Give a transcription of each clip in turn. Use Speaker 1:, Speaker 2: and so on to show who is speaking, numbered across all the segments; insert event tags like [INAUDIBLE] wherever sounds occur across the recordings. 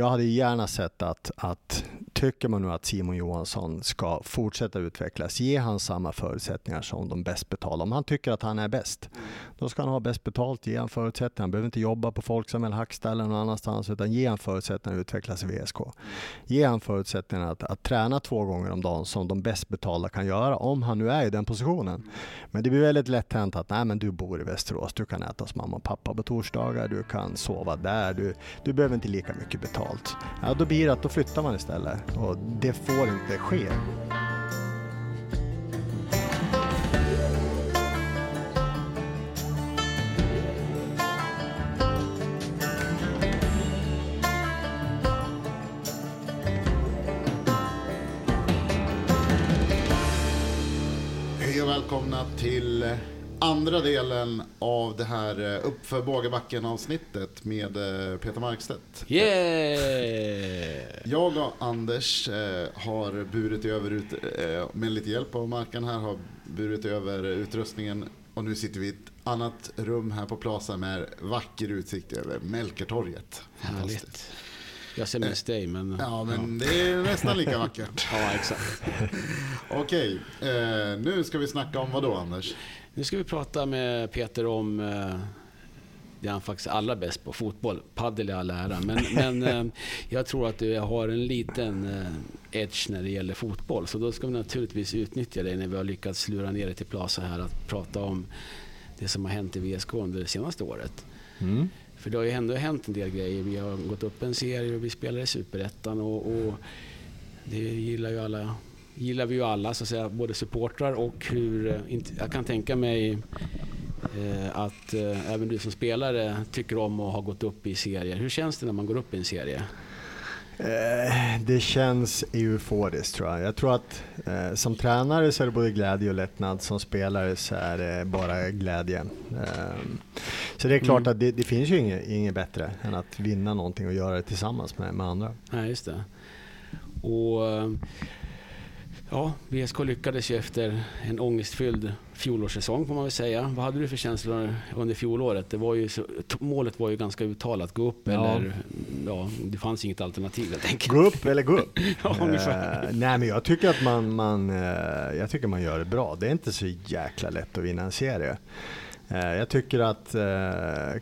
Speaker 1: jag hade gärna sett att, att tycker man nu att Simon Johansson ska fortsätta utvecklas, ge han samma förutsättningar som de bäst betalda. Om han tycker att han är bäst, då ska han ha bäst betalt, ge han förutsättningar. Han behöver inte jobba på Folksam eller Hacksta eller någon annanstans, utan ge han förutsättningar att utvecklas i VSK. Ge han förutsättningar att, att träna två gånger om dagen som de bäst betalda kan göra, om han nu är i den positionen. Men det blir väldigt lätt hänt att nej, men du bor i Västerås, du kan äta hos mamma och pappa på torsdagar, du kan sova där, du, du behöver inte lika mycket betalt. Ja, då blir det att då flyttar man istället och det får inte ske.
Speaker 2: Andra delen av det här eh, Uppför Bågebacken avsnittet med eh, Peter Markstedt.
Speaker 3: Yeah!
Speaker 2: Jag och Anders eh, har burit över, ut, med lite hjälp av Markan här, har burit över utrustningen och nu sitter vi i ett annat rum här på Plaza med vacker utsikt över Melkertorget.
Speaker 3: Härligt. Jag ser mest dig, men...
Speaker 2: Ja, men det är nästan lika vackert.
Speaker 3: Ja, exakt. [LAUGHS]
Speaker 2: Okej, nu ska vi snacka om vad då Anders?
Speaker 3: Nu ska vi prata med Peter om eh, det han faktiskt är allra bäst på, fotboll. Padel i all ära, men, [LAUGHS] men eh, jag tror att du har en liten eh, edge när det gäller fotboll. Så då ska vi naturligtvis utnyttja det när vi har lyckats lura ner dig till Plaza här att prata om det som har hänt i VSK under det senaste året.
Speaker 1: Mm.
Speaker 3: För det har ju ändå hänt en del grejer. Vi har gått upp en serie och vi spelar i Superettan och, och det gillar ju alla gillar vi ju alla, så att säga, både supportrar och hur... eh, Jag kan tänka mig eh, att eh, även du som spelare tycker om att ha gått upp i serier. Hur känns det när man går upp i en serie?
Speaker 1: Det känns euforiskt tror jag. Jag tror att eh, som tränare så är det både glädje och lättnad. Som spelare så är det bara glädje. Eh, så det är klart
Speaker 3: Mm.
Speaker 1: att det, det finns ju inget, inget bättre än att vinna någonting och göra det tillsammans med, med andra.
Speaker 3: Nej, just det. Och ja, VSK lyckades ju efter en ångestfylld fjolårssäsong får man väl säga. Vad hade du för känslor under fjolåret? Det var ju så, målet var ju ganska uttalat, gå upp
Speaker 1: Ja.
Speaker 3: eller ja, det fanns inget alternativ helt enkelt.
Speaker 1: Gå upp eller gå upp. [LAUGHS]
Speaker 3: Ja, ungefär.
Speaker 1: Eh, nej men jag tycker att man, man, eh, jag tycker man gör det bra. Det är inte så jäkla lätt att vinna en serie. Eh, jag tycker att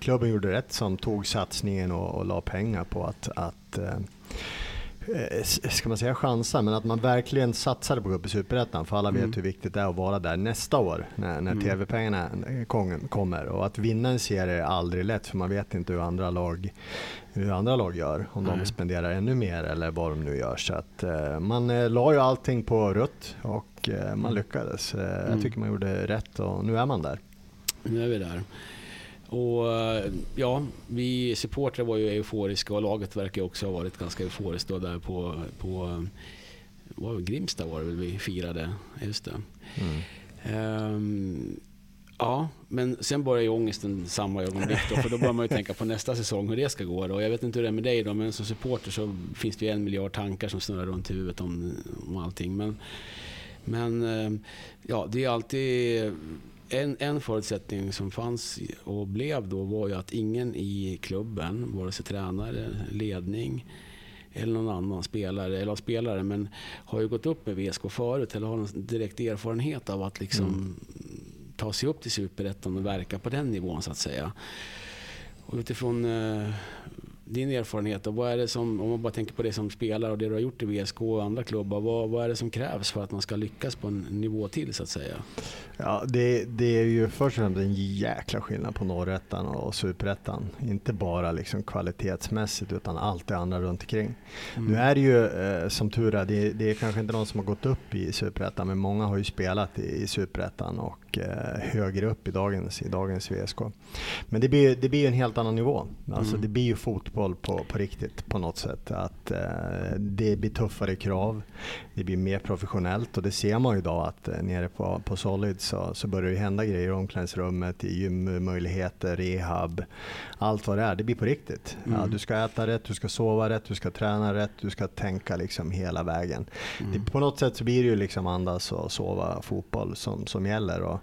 Speaker 1: klubben gjorde rätt som tog satsningen och, och la pengar på att, att ska man säga chansa, men att man verkligen satsade på att gå upp i Superettan. För alla vet
Speaker 3: Mm.
Speaker 1: hur viktigt det är att vara där nästa år när, när
Speaker 3: Mm.
Speaker 1: TV-pengarna kom- kommer. Och att vinna en serie är aldrig lätt för man vet inte hur andra lag, hur andra lag gör. Om de
Speaker 3: Nej.
Speaker 1: spenderar ännu mer eller vad de nu gör. Så att, eh, man eh, la ju allting på rött och eh, man lyckades. Eh,
Speaker 3: Mm.
Speaker 1: Jag tycker man gjorde rätt och nu är man där.
Speaker 3: Nu är vi där. Och eh, ja, vi supportrar var ju euforiska och laget verkar också ha varit ganska euforiskt då där på, på vad var det, Grimsta var det väl vi firade. Just det.
Speaker 1: Mm.
Speaker 3: Ehm, ja, men sen börjar ju ångesten samma ögonblick då, för då börjar man ju tänka på nästa säsong, hur det ska gå. Då. Jag vet inte hur det är med dig då, men som supporter så finns det ju en miljard tankar som snurrar runt huvudet om, om allting. Men, men eh, ja, det är alltid en, en förutsättning som fanns och blev då var ju att ingen i klubben, vare sig tränare, ledning eller någon annan spelare, eller spelare, men har ju gått upp med VSK förut eller har en direkt erfarenhet av att liksom ta sig upp till Superettan och verka på den nivån så att säga. Och utifrån eh, din erfarenhet, och vad är det som, om man bara tänker på det som spelare och det du har gjort i VSK och andra klubbar, vad, vad är det som krävs för att man ska lyckas på en nivå till så att säga?
Speaker 1: Ja, det, det är ju först och främst en jäkla skillnad på norrettan och superettan. Inte bara liksom kvalitetsmässigt utan allt det andra runt omkring.
Speaker 3: Mm.
Speaker 1: Nu är det ju eh, som tur är, det, det är kanske inte någon som har gått upp i superettan men många har ju spelat i, i superettan och eh, högre upp i dagens, i dagens VSK. Men det blir, det blir ju en helt annan nivå. Alltså
Speaker 3: Mm.
Speaker 1: det blir ju fotboll på, på riktigt på något sätt. Att eh, det blir tuffare krav, det blir mer professionellt och det ser man ju idag att eh, nere på, på Solid så, så börjar det hända grejer i omklädningsrummet, i gymmöjligheter, rehab, allt vad det är. Det blir på riktigt. Ja,
Speaker 3: Mm.
Speaker 1: du ska äta rätt, du ska sova rätt, du ska träna rätt, du ska tänka liksom hela vägen.
Speaker 3: Mm.
Speaker 1: Det, på något sätt så blir det ju liksom andas och sova fotboll som, som gäller. Och,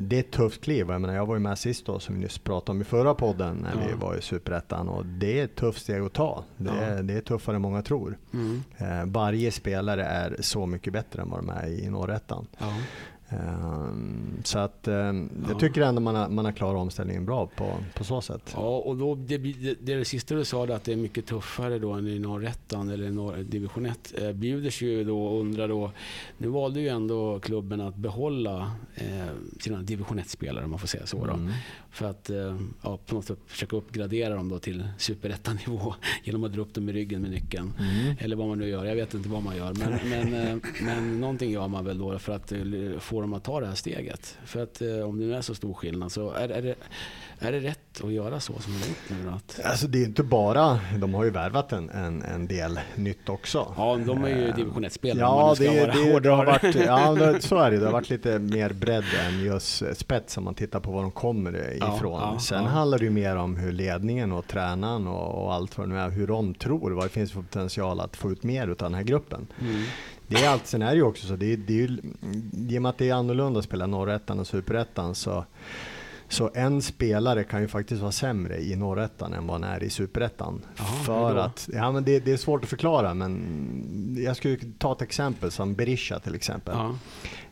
Speaker 1: det är ett tufft kliv. Jag, menar, jag var ju med sist då, som vi nyss pratade om i förra podden, när
Speaker 3: Ja.
Speaker 1: vi var i Superettan. Och det är ett tufft steg att ta. Det,
Speaker 3: Ja.
Speaker 1: är, det är tuffare än många tror.
Speaker 3: Mm.
Speaker 1: Eh, varje spelare är så mycket bättre än vad de är i Norrettan.
Speaker 3: Ja.
Speaker 1: Ehm, så att ehm,
Speaker 3: Ja.
Speaker 1: jag tycker ändå man har, man har klarat omställningen bra på, på så sätt.
Speaker 3: Ja, och då, det, det, det, sista du sa, att det är mycket tuffare då än i norrettan eller norr, division 1. Eh, Bjuders ju då och undrar då, nu valde ju ändå klubben att behålla eh, sina division 1-spelare om man får säga så. Då.
Speaker 1: Mm.
Speaker 3: För att eh, ja, på något sätt försöka uppgradera dem då till superettanivå [LAUGHS] genom att dra upp dem i ryggen med nyckeln.
Speaker 1: Mm.
Speaker 3: Eller vad man nu gör, jag vet inte vad man gör. Men, men, eh, men någonting gör man väl då för att eh, få dem att ta det här steget. För att eh, om det nu är så stor skillnad så är, är, det, är det rätt att göra så som man har gjort nu? Att,
Speaker 1: Alltså det är inte bara, de har ju värvat en, en, en del nytt också.
Speaker 3: ja, de är ju division 1-spelare om
Speaker 1: Ja, det, det, det har varit, ja så är det. Det har varit lite mer bredd än just spets om man tittar på var de kommer
Speaker 3: Ja,
Speaker 1: ifrån.
Speaker 3: ja,
Speaker 1: Sen
Speaker 3: ja.
Speaker 1: handlar det ju mer om hur ledningen och tränaren och, och allt vad det nu är, hur de tror, vad det finns för potential att få ut mer av den här gruppen.
Speaker 3: Mm.
Speaker 1: Det är allt, sen är det ju också så, det är, det är ju, i och med att det är annorlunda att spela norrettan och superettan så så en spelare kan ju faktiskt vara sämre i norrettan än vad han är i superettan. För att, ja men det, det är svårt att förklara men jag skulle ta ett exempel som Berisha till exempel.
Speaker 3: Ja.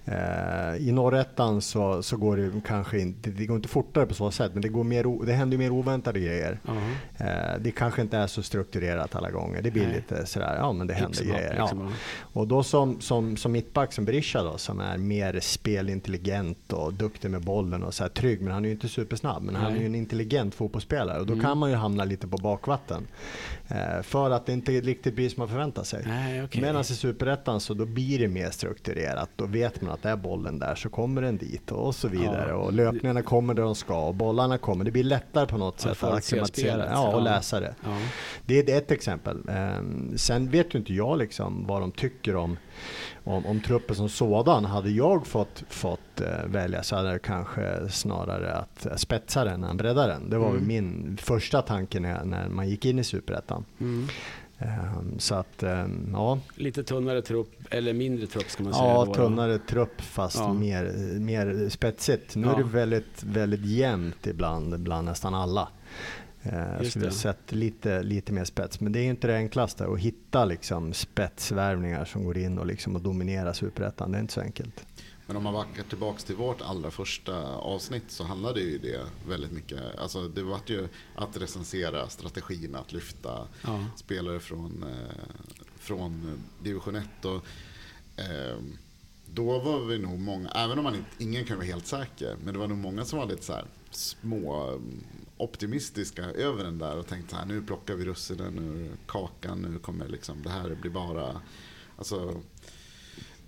Speaker 1: Eh, I norrettan så, så går det kanske inte, det går inte fortare på så sätt men det, går mer, det händer mer oväntade grejer. Eh, det kanske inte är så strukturerat alla gånger. Det blir
Speaker 3: Nej.
Speaker 1: lite sådär, ja men det händer
Speaker 3: happ,
Speaker 1: grejer.
Speaker 3: liksom,
Speaker 1: ja. Och då som, som, som mittback som Berisha då, som är mer spelintelligent och duktig med bollen och så här trygg, men han är ju inte supersnabb, men han är
Speaker 3: Nej.
Speaker 1: ju en intelligent fotbollsspelare och då
Speaker 3: Mm.
Speaker 1: kan man ju hamna lite på bakvatten. Eh, för att det inte riktigt blir som man förväntar sig.
Speaker 3: Nej, okej.
Speaker 1: Medan i Superettan så då blir det mer strukturerat. Då vet man att är bollen där så kommer den dit och så vidare.
Speaker 3: Ja.
Speaker 1: Och löpningarna kommer där de ska och bollarna kommer. Det blir lättare på något sätt att
Speaker 3: spelet.
Speaker 1: ja, och läsa det.
Speaker 3: Ja.
Speaker 1: Det är ett exempel. Ehm, sen vet ju inte jag liksom vad de tycker om, om, om truppen som sådan. Hade jag fått, fått eh, välja så hade det kanske snarare att spetsa den än bredda den. Det var
Speaker 3: Mm.
Speaker 1: min första tanke när, när man gick in i Superettan.
Speaker 3: Mm.
Speaker 1: Ehm, så att, ehm, ja.
Speaker 3: Lite tunnare trupp, eller mindre trupp ska man säga.
Speaker 1: Ja,
Speaker 3: då, då.
Speaker 1: tunnare trupp fast
Speaker 3: Ja.
Speaker 1: mer, mer spetsigt. Nu
Speaker 3: Ja.
Speaker 1: är det väldigt, väldigt jämnt ibland, bland nästan alla. Eh, Jag
Speaker 3: Just
Speaker 1: skulle
Speaker 3: det.
Speaker 1: ha sett lite, lite mer spets, men det är inte det enklaste att hitta liksom spetsvärvningar som går in och, liksom och dominerar superettan. Det är inte så enkelt.
Speaker 2: Men om man backar tillbaks till vårt allra första avsnitt så handlade ju det väldigt mycket. Alltså det var ju att recensera strategin att lyfta
Speaker 3: Ja.
Speaker 2: spelare från, eh, från division 1. Och, eh, då var vi nog många, även om man inte, ingen kan vara helt säker, men det var nog många som var lite så här små mm, optimistiska över den där och tänkte så här nu plockar vi russinen ur kakan, nu kommer liksom det här blir bara, alltså,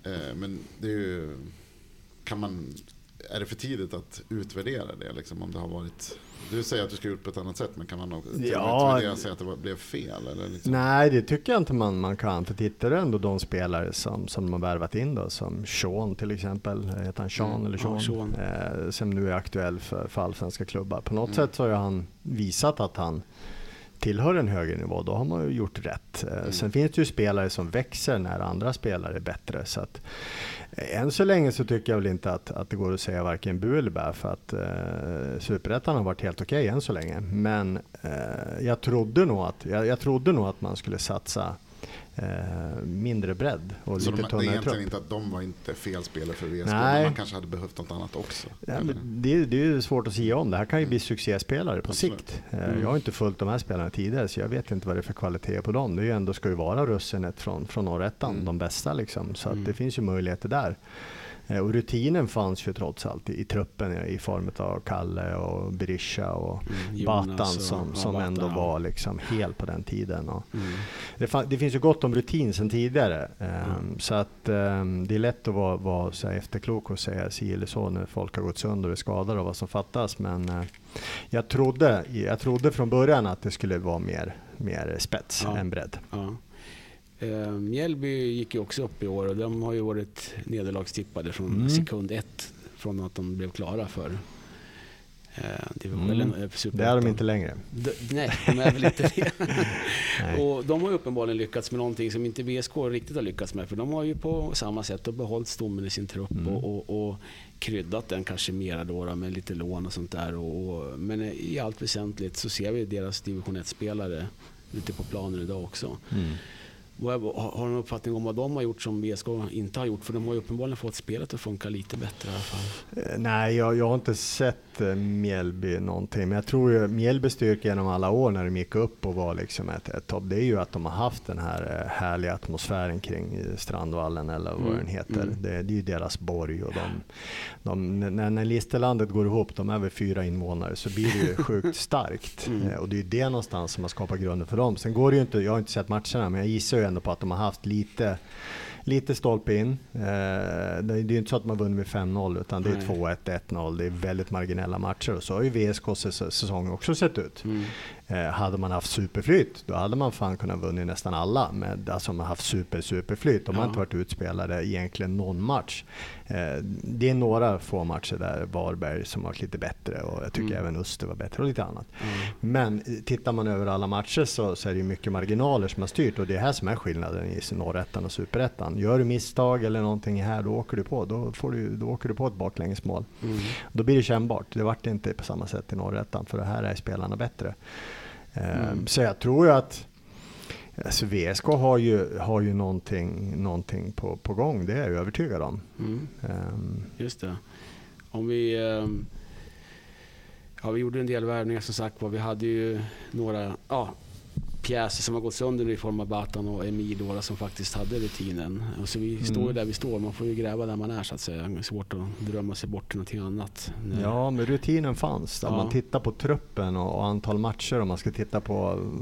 Speaker 2: eh, men det är ju, kan man, är det för tidigt att utvärdera det liksom om det har varit du säger att du ska ut på ett annat sätt, men kan man också
Speaker 1: Ja.
Speaker 2: utvärdera och säga att det var, blev fel? Eller liksom?
Speaker 1: Nej, det tycker jag inte man, man kan. För tittar du ändå de spelare som, som de har värvat in då, som Sean till exempel, heter han Sean
Speaker 2: Mm,
Speaker 1: eller
Speaker 3: ja,
Speaker 1: Sean?
Speaker 3: Sean.
Speaker 1: Eh, som nu är aktuell för, för allsvenska klubbar. På något
Speaker 2: Mm.
Speaker 1: sätt så har ju han visat att han tillhör en högre nivå, då har man ju gjort rätt. Eh,
Speaker 2: Mm.
Speaker 1: Sen finns det ju spelare som växer när andra spelare är bättre. Så att, eh, än så länge så tycker jag väl inte att, att det går att säga varken bu eller bä för att eh, Superettan har varit helt okej än så länge. Men eh, jag, trodde nog att, jag, jag trodde nog att man skulle satsa eh, mindre bredd och
Speaker 2: Så
Speaker 1: lite
Speaker 2: de, det är egentligen
Speaker 1: trupp.
Speaker 2: inte att de var inte fel spelare för VSK,
Speaker 1: Nej.
Speaker 2: men man kanske hade behövt något annat också.
Speaker 1: Ja, det, det är svårt att säga om. Det här kan ju bli succéspelare på
Speaker 2: Absolut.
Speaker 1: sikt. Eh,
Speaker 3: Mm.
Speaker 1: Jag har inte följt de här spelarna tidigare så jag vet inte vad det är för kvalitet på dem. Det är ju ändå, ska ju vara russinet från, från norrettan,
Speaker 2: Mm.
Speaker 1: de bästa liksom. Så
Speaker 3: Mm.
Speaker 1: det finns ju möjligheter där. Eh, Och rutinen fanns ju trots allt i, i truppen i form av Kalle och Berisha och
Speaker 3: Mm,
Speaker 1: Batan som, som
Speaker 3: Batan,
Speaker 1: ändå var liksom hel på den tiden. Och
Speaker 3: Mm.
Speaker 1: det, fa- det finns ju gott om rutin sedan tidigare. Ehm,
Speaker 3: Mm.
Speaker 1: Så att ehm, det är lätt att vara, vara så efterklok och säga si eller så när folk har gått sönder och är skadade och vad som fattas. Men eh, jag, trodde, jag trodde från början att det skulle vara mer, mer spets
Speaker 3: Ja.
Speaker 1: än bredd.
Speaker 3: Ja. Eh, Mjällby gick ju också upp i år och de har ju varit nederlagstippade från
Speaker 1: Mm.
Speaker 3: sekund ett från att de blev klara för eh, division,
Speaker 1: Mm.
Speaker 3: eh,
Speaker 1: Det är de inte längre.
Speaker 3: D- nej, de är väl inte det. [LAUGHS] [LAUGHS] Och de har ju uppenbarligen lyckats med någonting som inte VSK riktigt har lyckats med. För de har ju på samma sätt behållit stommen i sin trupp
Speaker 1: Mm.
Speaker 3: och, och, och kryddat den kanske mera då, då med lite lån och sånt där. Och, men i allt väsentligt så ser vi deras division 1-spelare ute på planen idag också.
Speaker 1: Mm.
Speaker 3: Har du någon uppfattning om vad de har gjort som VSK inte har gjort? För de har ju uppenbarligen fått spelet att funka lite bättre i alla fall.
Speaker 1: Eh, Nej, jag, jag har inte sett eh, Mjällby någonting, men jag tror ju Mjällbys styrka genom alla år när de gick upp och var liksom ett, ett topp, det är ju att de har haft den här eh, härliga atmosfären kring Strandvallen eller vad
Speaker 3: Mm,
Speaker 1: den heter.
Speaker 3: mm.
Speaker 1: Det, det är ju deras borg och de, de, när, när Listerlandet går ihop, de är väl fyra invånare, så blir det ju [LAUGHS] sjukt starkt.
Speaker 3: Mm.
Speaker 1: Och det är ju det någonstans som har skapat grunden för dem. Sen går det ju inte, jag har inte sett matcherna, men jag gissar ju ändå på att de har haft lite Lite stolpe in. Eh, det är ju inte så att man vunnit med 5-0 utan det är
Speaker 3: Nej.
Speaker 1: 2-1, 1-0. Det är väldigt marginella matcher och så har ju VSKs säs- säsong också sett ut.
Speaker 3: Mm.
Speaker 1: Eh, hade man haft superflyt, då hade man fan kunnat vunnit nästan alla. Med, alltså man haft super, superflyt. De har
Speaker 3: Ja.
Speaker 1: inte varit utspelade egentligen någon match. Eh, det är några få matcher där Varberg som varit lite bättre och jag tycker
Speaker 3: Mm.
Speaker 1: även Öster var bättre och lite annat.
Speaker 3: Mm.
Speaker 1: Men eh, tittar man över alla matcher så, så är det mycket marginaler som har styrt och det är här som är skillnaden i norrettan och superettan. Gör du misstag eller någonting här, då åker du på, då, får du, då åker du på ett baklängesmål.
Speaker 3: Mm.
Speaker 1: Då blir det kännbart. Det vart inte på samma sätt i norrettan för det här är spelarna bättre.
Speaker 3: Mm.
Speaker 1: Så jag tror ju att alltså VSK har ju, har ju någonting, någonting på, på gång, det är jag övertygad om.
Speaker 3: Mm.
Speaker 1: Ehm,
Speaker 3: Just det. Om vi... ehm, Ja, vi gjorde en del värvningar som sagt var. Vi hade ju några ja, pjäser som har gått sönder i form av Batan och Emil då, som faktiskt hade rutinen. Och så vi står ju
Speaker 1: Mm.
Speaker 3: där vi står. Man får ju gräva där man är så att säga. Det är svårt att drömma sig bort till någonting annat.
Speaker 1: Ja, men rutinen fanns. Om
Speaker 3: Ja.
Speaker 1: man tittar på truppen och, och antal matcher, om man ska titta på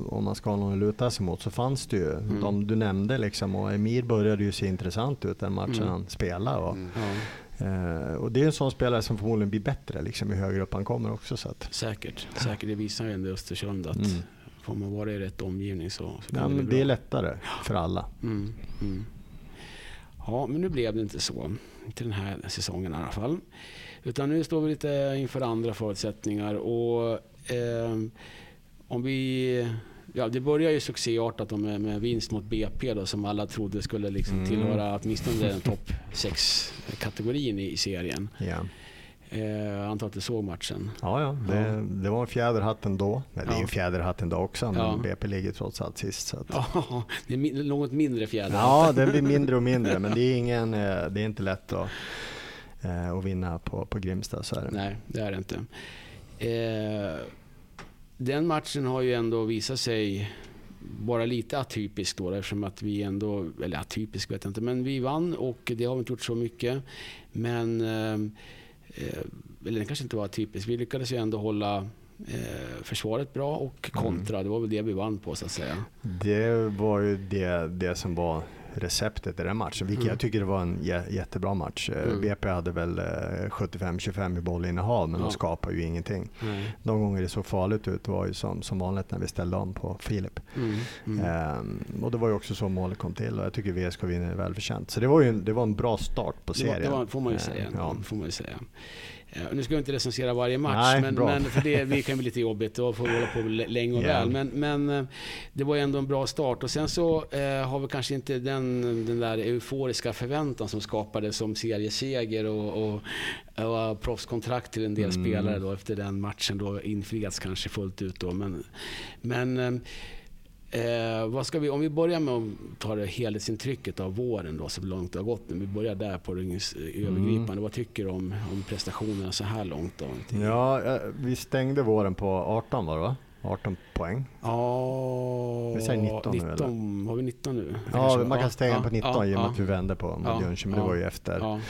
Speaker 1: om man ska ha någon att luta sig mot, så fanns det ju.
Speaker 3: Mm.
Speaker 1: De du nämnde liksom, och Emir började ju se intressant ut den matchen
Speaker 3: Mm.
Speaker 1: han spelade. Och,
Speaker 2: Mm.
Speaker 3: Ja,
Speaker 1: eh, och det är en sån spelare som förmodligen blir bättre liksom, ju högre upp han kommer också. Så att,
Speaker 3: säkert. säkert. Det visar ju ändå Östersund att
Speaker 1: mm.
Speaker 3: Får man vara i rätt omgivning så, så
Speaker 1: ja,
Speaker 3: bli
Speaker 1: det är lättare för alla.
Speaker 3: Mm, mm. Ja, men nu blev det inte så. Inte den här säsongen i alla fall. Utan nu står vi lite inför andra förutsättningar. Och ehm, om vi... Ja, det börjar ju succéartat med, med vinst mot BP då, som alla trodde skulle liksom
Speaker 1: Mm.
Speaker 3: tillhöra åtminstone den topp 6-kategorin i, i serien.
Speaker 1: Ja,
Speaker 3: Eh, antar att du såg matchen.
Speaker 1: ja, ja, det,
Speaker 3: Ja.
Speaker 1: det var en fjäderhatt ändå. Men det är
Speaker 3: Ja.
Speaker 1: en fjäderhatt ändå också, men
Speaker 3: Ja.
Speaker 1: BP ligger trots allt sist. Så att,
Speaker 3: Ja, det är mi- något mindre fjäder.
Speaker 1: Ja, den blir mindre och mindre, men det är, ingen, eh, det är inte lätt att, eh, att vinna på, på Grimsta. Så är det.
Speaker 3: Nej, det är det inte. Eh, den matchen har ju ändå visat sig vara lite atypisk då eftersom att vi ändå, eller atypisk vet jag inte, men vi vann och det har vi inte gjort så mycket. Men, eh, eller den kanske inte var atypisk, vi lyckades ju ändå hålla eh, försvaret bra och kontra, det var väl det vi vann på så att säga.
Speaker 1: Det var ju det, det som var receptet i den matchen, vilket
Speaker 3: Mm.
Speaker 1: jag tycker det var en jä, jättebra match. Eh,
Speaker 3: Mm.
Speaker 1: BP hade väl eh, 75-25 i bollinnehav, men
Speaker 3: Ja.
Speaker 1: de skapar ju ingenting.
Speaker 3: Nej.
Speaker 1: De gånger det såg farligt ut var ju som, som vanligt när vi ställde om på Filip.
Speaker 3: Mm, mm.
Speaker 1: Ehm, och det var ju också så målet kom till och jag tycker VSK vinner välförtjänt. Så det var ju en, det var en bra start på
Speaker 3: Det, var,
Speaker 1: serien.
Speaker 3: det var, får man ju
Speaker 1: Eh,
Speaker 3: säga.
Speaker 1: ja.
Speaker 3: Får man ju säga. Eh, Nu ska jag inte recensera varje match,
Speaker 1: Nej,
Speaker 3: men, men för det vi kan bli lite jobbigt. Då får vi hålla på länge och
Speaker 1: Ja.
Speaker 3: väl. Men, men eh, det var ändå en bra start. Och sen så eh, har vi kanske inte den, den där euforiska förväntan som skapades som serieseger och, och, och proffskontrakt till en del
Speaker 1: Mm.
Speaker 3: spelare då efter den matchen då infriats kanske fullt ut då. Men, men eh, vad ska vi, om vi börjar med att ta det helhetsintrycket av våren då, så långt det har gått nu. Vi börjar där på det övergripande. Vad tycker du om, om prestationerna så här långt? Då?
Speaker 1: Ja, eh, vi stängde våren på 18 var det va? 18 poäng.
Speaker 3: Ja,
Speaker 1: Vi säger 19 nu,
Speaker 3: 19, Har vi 19 nu?
Speaker 1: Ja, man kan stänga
Speaker 3: ja,
Speaker 1: på 19
Speaker 3: ja,
Speaker 1: i och med
Speaker 3: ja,
Speaker 1: att vi vände på
Speaker 3: Ja,
Speaker 1: Jönköping, men det var ju efter,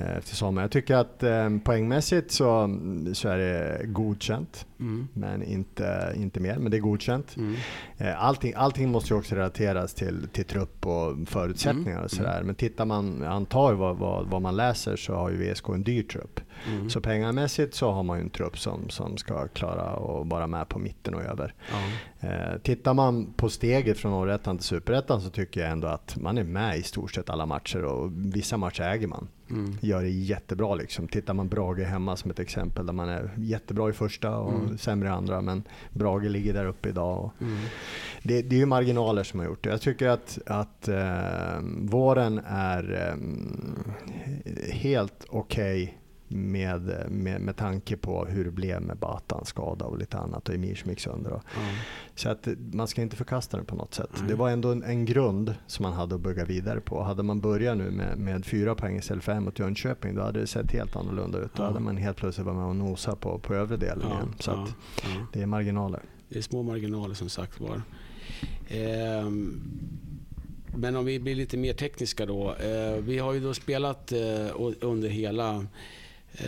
Speaker 1: Eh, efter sommaren. Jag tycker att eh, poängmässigt så, så är det godkänt,
Speaker 3: mm,
Speaker 1: men inte, inte mer. Men det är godkänt.
Speaker 3: mm,
Speaker 1: Eh, Allting, allting måste ju också relateras till, till trupp och förutsättningar
Speaker 3: Mm,
Speaker 1: och sådär. Men tittar man, antar vad, vad, vad man läser så har ju VSK en dyr trupp.
Speaker 3: mm.
Speaker 1: Så pengamässigt så har man ju en trupp som, som ska klara att vara med på mitten och över. Eh, tittar man på steget från Norrettan till Superettan så tycker jag ändå att man är med i stort sett alla matcher och vissa matcher äger man. Mm. Gör det jättebra liksom. Tittar man Brage hemma som ett exempel där man är jättebra i första och mm. sämre i andra men Brage ligger där uppe idag. Mm. Det, det, är ju marginaler som har gjort det. Jag tycker att, att eh, våren är eh, helt okej okay med, med, med tanke på hur det blev med Batans skada och lite annat och Emir som gick sönder. Och, mm. Så att man ska inte förkasta det på något sätt. Mm. Det var ändå en, en, grund som man hade att bygga vidare på. Hade man börjat nu med, med fyra poäng istället för fem mot Jönköping då hade det sett helt annorlunda ut. Då hade man helt plötsligt varit med och nosa på, på övre delen igen. Så att det är marginaler.
Speaker 3: Det är små marginaler som sagt var. Eh, men om vi blir lite mer tekniska då. Eh, vi har ju då spelat eh, under hela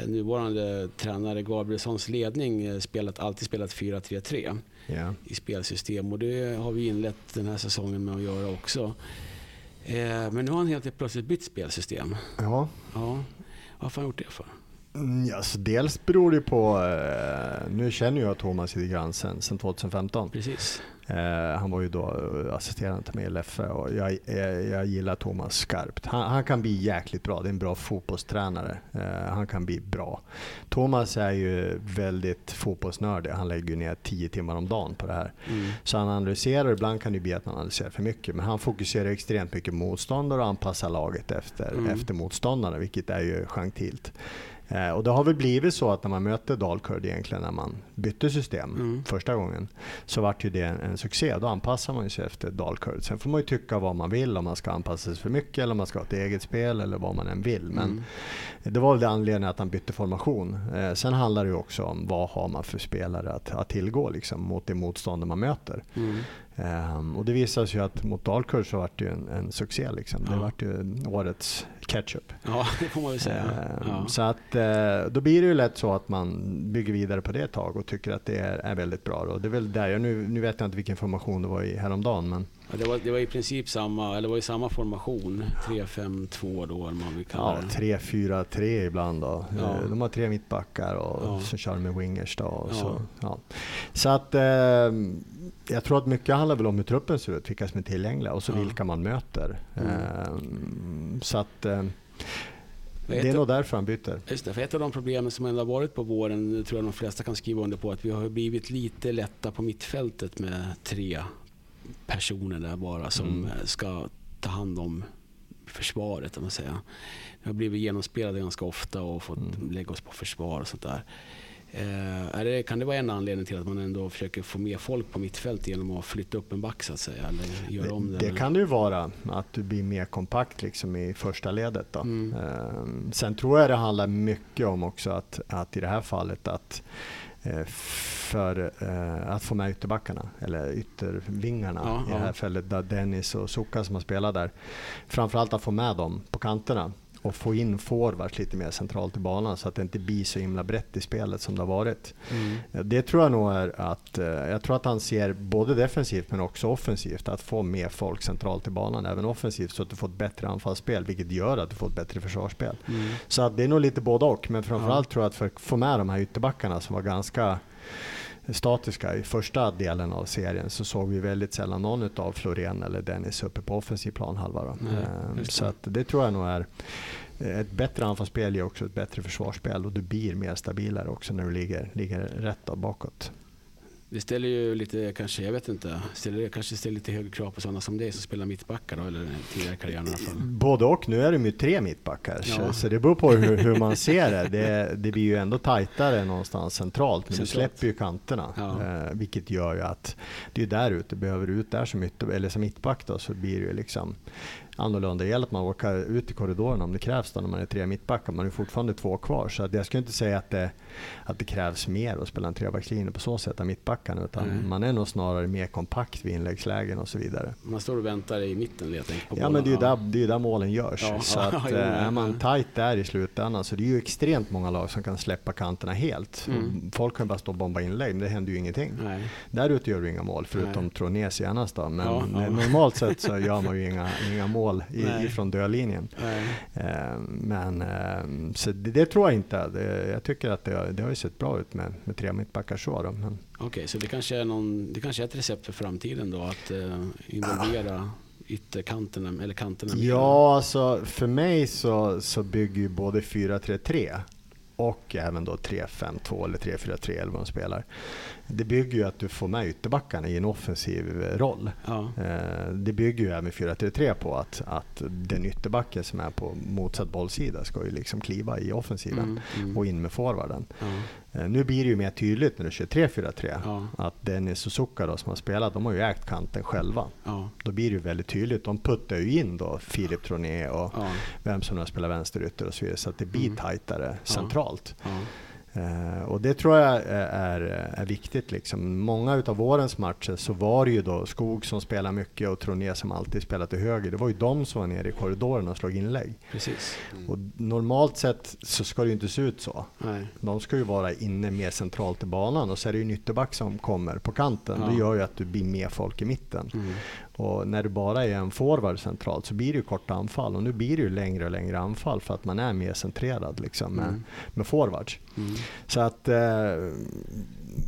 Speaker 3: nuvarande tränare Gabrielssons ledning eh, spelat, alltid spelat 4-3-3 yeah. i spelsystem och det har vi inlett den här säsongen med att göra också. Eh, men nu har han helt plötsligt bytt spelsystem.
Speaker 1: Ja.
Speaker 3: ja. Varför har han gjort det för?
Speaker 1: Mm, alltså dels beror det på, nu känner jag Thomas lite grann sen, sen 2015.
Speaker 3: Precis.
Speaker 1: Eh, han var ju då eh, assisterande till mig i Leffe och jag, jag, jag gillar Thomas skarpt. Han, han, kan bli jäkligt bra, det är en bra fotbollstränare. Eh, han kan bli bra. Thomas är ju väldigt fotbollsnördig, han lägger ju ner 10 timmar om dagen på det här. Mm. Så han analyserar, ibland kan det bli att han analyserar för mycket, men han fokuserar extremt mycket motståndare och anpassar laget efter, mm. efter motståndarna, vilket är ju gentilt. Eh, och det har väl blivit så att när man möter Dalkurd egentligen, när man bytte system mm. första gången, så vart ju det en, en succé. Då anpassar man sig efter Dalkurd. Sen får man ju tycka vad man vill, om man ska anpassa sig för mycket eller om man ska ha ett eget spel eller vad man än vill. Men mm. det var väl det anledningen att han bytte formation. Eh, sen handlar det ju också om vad har man för spelare att, att tillgå liksom, mot det motstånd man möter. Mm. Um, och det visade sig att mot Dalkurd så var det ju en, en succé. Liksom. Ja. Det var ju årets ketchup.
Speaker 3: Ja, det får man väl säga.
Speaker 1: Um, ja. Så att, uh, då blir det ju lätt så att man bygger vidare på det ett tag och tycker att det är, är väldigt bra. Och det är väl där, nu, nu vet jag inte vilken formation det var i häromdagen. Men...
Speaker 3: Ja, det, var, det var i princip samma, eller var i samma formation, 3-5-2 då eller man vill kalla
Speaker 1: ja, 3-4-3 ibland då. Ja. Eh, de har tre mittbackar och så kör de med wingers då. Och Så, så att uh, jag tror att mycket handlar väl om hur truppen ser ut, vilka som är tillgängliga och så ja. vilka man möter. Mm. Så att eh, det är nog därför han byter.
Speaker 3: Just det, för ett av de problemen som ändå har varit på våren, tror jag de flesta kan skriva under på, att vi har blivit lite lätta på mittfältet med tre personer där bara som mm. ska ta hand om försvaret. Om man säger. Vi har blivit genomspelade ganska ofta och fått mm. lägga oss på försvar och sånt där. Eh, det, kan det vara en anledning till att man ändå försöker få mer folk på mittfält genom att flytta upp en back så att säga? Eller göra om
Speaker 1: det, det kan det ju vara, att du blir mer kompakt liksom i första ledet. Då. Mm. Eh, sen tror jag det handlar mycket om också att, att i det här fallet att eh, för eh, att få med ytterbackarna, eller yttervingarna ja, i det här ja. fallet, där Dennis och Suka som har spelat där. Framförallt att få med dem på kanterna och få in forwards lite mer centralt i banan så att det inte blir så himla brett i spelet som det har varit. Mm. Det tror jag nog är att, eh, jag tror att han ser både defensivt men också offensivt, att få mer folk centralt i banan, även offensivt så att du får ett bättre anfallsspel, vilket gör att du får ett bättre försvarsspel. Mm. Så att det är nog lite både och, men framförallt ja. tror jag att för att få med de här ytterbackarna som var ganska statiska i första delen av serien så såg vi väldigt sällan någon av Florén eller Dennis uppe på offensiv planhalva. Mm, så att det tror jag nog är ett bättre anfallsspel ger också ett bättre försvarsspel och du blir mer stabilare också när du ligger, ligger rätt bakåt.
Speaker 3: Det ställer ju lite, kanske, jag vet inte, ställer, kanske ställer lite högre krav på sådana som dig som spelar mittbackar då, eller tidigare karriären i alla fall.
Speaker 1: Både och, nu är de ju tre mittbackar, ja. så, det beror på hur, hur man ser det. det. det. blir ju ändå tajtare någonstans centralt, men centralt. du släpper ju kanterna. Ja. Eh, vilket gör ju att det är där ute, behöver du ut där som, ytter, eller som mittback då, så blir det ju liksom annorlunda. Det gäller att man åker ut i korridoren om det krävs då när man är tre mittbackar. Man är fortfarande två kvar. Så jag skulle inte säga att det, att det krävs mer att spela en trebackslinje på så sätt av mittbackarna. Utan mm. man är nog snarare mer kompakt vid inläggslägen och så vidare.
Speaker 3: Man står och väntar i mitten helt enkelt?
Speaker 1: På ja, men det är ju där, det är där målen görs. Ja, så [LAUGHS] att, ja, eh, är man tight där i slutändan så det är ju extremt många lag som kan släppa kanterna helt. Mm. Folk kan bara stå och bomba inlägg, men det händer ju ingenting. Nej. Där ute gör du inga mål, förutom Troné senast då. Men ja, normalt sett så gör man ju inga, inga mål mål i, ifrån dödlinjen. Eh, men eh, så det, det, tror jag inte. Det, jag tycker att det, det har sett bra ut med, med tre mittbackar så. Då. Men
Speaker 3: Okej, så det kanske, är någon, det kanske är ett recept för framtiden då att eh, involvera ytterkanterna eller kanterna?
Speaker 1: Ja, alltså för mig så, så bygger ju både 4-3-3 och även då 3-5-2 eller 3-4-3 eller vad de spelar. Det bygger ju att du får med ytterbackarna i en offensiv roll.
Speaker 3: Ja.
Speaker 1: Eh, Det bygger ju även 4-3-3 på att, att den ytterbacken som är på motsatt bollsida ska ju liksom kliva i offensiven
Speaker 3: Mm, mm.
Speaker 1: och in med forwarden.
Speaker 3: Ja.
Speaker 1: Eh, Nu blir det ju mer tydligt när du kör 3-4-3
Speaker 3: Ja.
Speaker 1: att Dennis Suzuka då, som har spelat, de har ju ägt kanten själva. Då blir det ju väldigt tydligt. De puttar ju in då Filip Troné och vem som nu spelar vänsterytter och så vidare så att det blir
Speaker 3: Mm.
Speaker 1: tajtare centralt. Eh, och det tror jag är, är, viktigt. Liksom. Många utav vårens matcher så var det ju då Skog som spelar mycket och Troné som alltid spelat till höger. Det var ju de som var nere i korridoren och slog inlägg.
Speaker 3: Precis.
Speaker 1: Och normalt sett så ska det ju inte se ut så.
Speaker 3: Nej.
Speaker 1: De ska ju vara inne mer centralt i banan och så är det ju en ytterback som kommer på kanten.
Speaker 3: Ja.
Speaker 1: Det gör ju att du blir mer folk i mitten.
Speaker 3: Mm.
Speaker 1: Och när du bara är en forward centralt så blir det ju korta anfall och nu blir det ju längre och längre anfall för att man är mer centrerad liksom med,
Speaker 3: Mm.
Speaker 1: med forwards.
Speaker 3: Mm.
Speaker 1: Så att eh,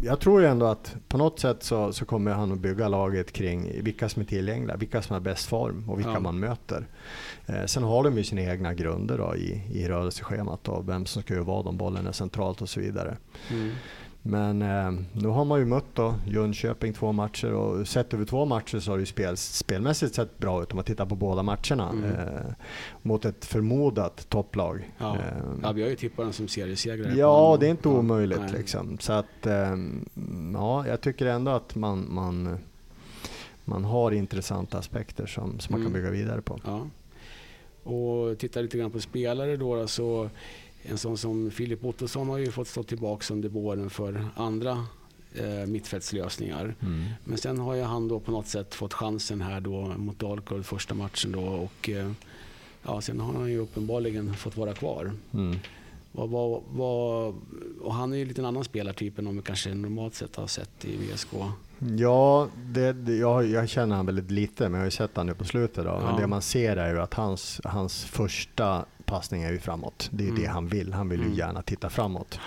Speaker 1: jag tror ju ändå att på något sätt så, så kommer han att bygga laget kring vilka som är tillgängliga, vilka som har bäst form och vilka
Speaker 3: Ja.
Speaker 1: man möter. Eh, sen har de ju sina egna grunder då i, i rörelseschemat och vem som ska göra vad om bollen är centralt och så vidare.
Speaker 3: Mm.
Speaker 1: Men eh, nu har man ju mött då Jönköping två matcher och sett över två matcher så har det ju spel, spelmässigt sett bra ut om man tittar på båda matcherna.
Speaker 3: Mm.
Speaker 1: Eh, mot ett förmodat topplag.
Speaker 3: Ja.
Speaker 1: Eh,
Speaker 3: ja, vi har ju tippat den som seriesegrare.
Speaker 1: Ja, det är inte
Speaker 3: Ja,
Speaker 1: omöjligt liksom. Så att, ehm, ja, jag tycker ändå att man, man, man har intressanta aspekter som, som man kan
Speaker 3: Mm.
Speaker 1: bygga vidare på.
Speaker 3: Ja. Och titta lite grann på spelare då, då så en sån som Filip Ottosson har ju fått stå tillbaka under våren för andra eh, mittfältslösningar.
Speaker 1: Mm.
Speaker 3: Men sen har ju han då på något sätt fått chansen här då mot Dalkurd första matchen då och eh, ja, sen har han ju uppenbarligen fått vara kvar.
Speaker 1: Mm.
Speaker 3: Vad, vad, vad, och han är ju lite en annan spelartyp än om vi kanske normalt sett har sett i VSK.
Speaker 1: Ja, det, det, jag, jag känner han väldigt lite, men jag har ju sett han nu på slutet. Då.
Speaker 3: Ja.
Speaker 1: Men det man ser är ju att hans, hans första passning är ju framåt. Det är
Speaker 3: Mm.
Speaker 1: det han vill. Han vill ju
Speaker 3: Mm.
Speaker 1: gärna titta framåt.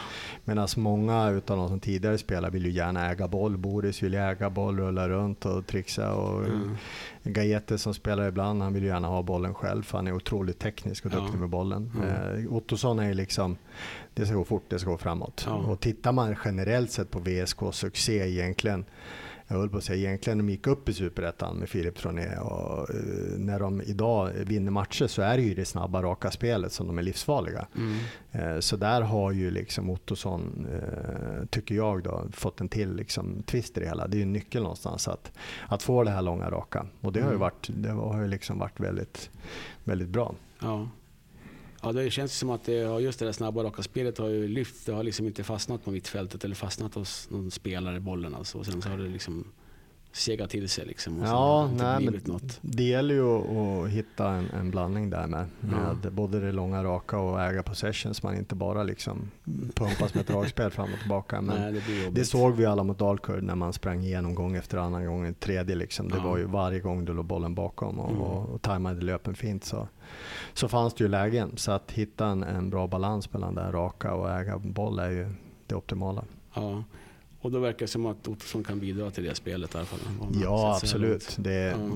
Speaker 1: Medan många utav de som tidigare spelar vill ju gärna äga boll. Boris vill ju äga boll, rulla runt och trixa. Och
Speaker 3: Mm.
Speaker 1: Gaete som spelar ibland, han vill ju gärna ha bollen själv för han är otroligt teknisk och
Speaker 3: Ja.
Speaker 1: duktig med bollen.
Speaker 3: Mm.
Speaker 1: Eh, Ottosson är ju liksom, det ska gå fort, det ska gå framåt.
Speaker 3: Ja.
Speaker 1: Och tittar man generellt sett på VSKs succé egentligen, jag höll på att säga egentligen de gick upp i Superettan med Filip Troné och eh, när de idag vinner matcher så är det ju det snabba raka spelet som de är livsfarliga.
Speaker 3: Mm.
Speaker 1: Eh, Så där har ju liksom Ottosson, eh, tycker jag, då, fått en till liksom twist i det hela. Det är ju en nyckel någonstans att, att få det här långa raka. Och det har ju
Speaker 3: Mm.
Speaker 1: varit, det har ju liksom varit väldigt, väldigt bra.
Speaker 3: Ja. Ja, det känns som att det just det där snabba raka spelet har ju lyft. Det har liksom inte fastnat på mittfältet eller fastnat hos någon spelare bollen alltså. Och sen så har det liksom segat till sig liksom. Och
Speaker 1: Ja, nej, men
Speaker 3: något.
Speaker 1: det gäller ju att, hitta en, en blandning där med, med både det långa raka och äga possession så man inte bara liksom pumpas med ett dragspel fram och tillbaka. Men
Speaker 3: Nej, det.
Speaker 1: Det såg vi alla mot Dalkurd när man sprang igenom gång efter annan gång, tredje liksom. Det
Speaker 3: Ja.
Speaker 1: var ju varje gång du låg bollen bakom och,
Speaker 3: Mm.
Speaker 1: och, och tajmade löpen fint så, så fanns det ju lägen. Så att hitta en, en bra balans mellan det raka och äga boll är ju det optimala.
Speaker 3: Ja. Och då verkar det som att Ottosson kan bidra till det spelet i alla fall.
Speaker 1: Ja, absolut. Det, är-
Speaker 3: Ja.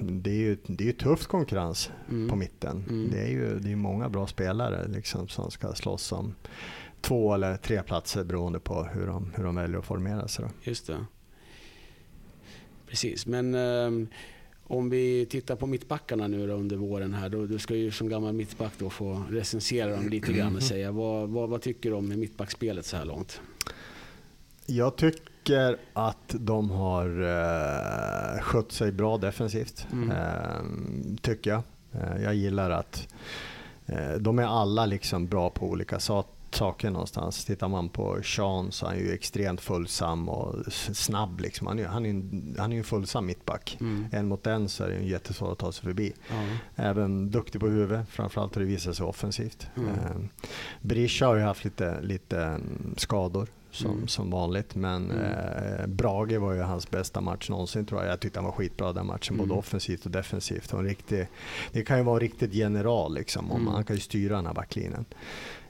Speaker 1: det är ju det är ju tuff konkurrens
Speaker 3: Mm.
Speaker 1: på mitten.
Speaker 3: Mm.
Speaker 1: Det är ju det är många bra spelare liksom, som ska slåss om två eller tre platser beroende på hur de, hur de väljer att formera sig. Då.
Speaker 3: Just det. Precis, men ehm, om vi tittar på mittbackarna nu under våren här. Då, du ska ju som gammal mittback då få recensera dem lite grann och säga vad, vad, vad tycker du om mittbackspelet så här långt?
Speaker 1: Jag tycker att de har uh, skött sig bra defensivt.
Speaker 3: Mm.
Speaker 1: Eh, tycker jag. Eh, jag gillar att eh, de är alla liksom bra på olika sa- saker någonstans. Tittar man på Sean så är han ju extremt följsam och snabb. Liksom. Han är han är, en- han är en följsam mittback.
Speaker 3: Mm.
Speaker 1: En mot en så är det ju jättesvårt att ta sig förbi.
Speaker 3: Ja.
Speaker 1: Även duktig på huvudet, framförallt har det visat sig offensivt.
Speaker 3: Mm.
Speaker 1: Eh, Berisha har ju haft lite, lite mm, skador som,
Speaker 3: Mm.
Speaker 1: som vanligt. Men
Speaker 3: Mm.
Speaker 1: eh, Brage var ju hans bästa match någonsin tror jag. Jag tyckte han var skitbra den matchen,
Speaker 3: Mm.
Speaker 1: både offensivt och defensivt. Och en riktig, det kan ju vara riktigt general liksom. Om
Speaker 3: Mm.
Speaker 1: Han kan ju styra den här backlinjen.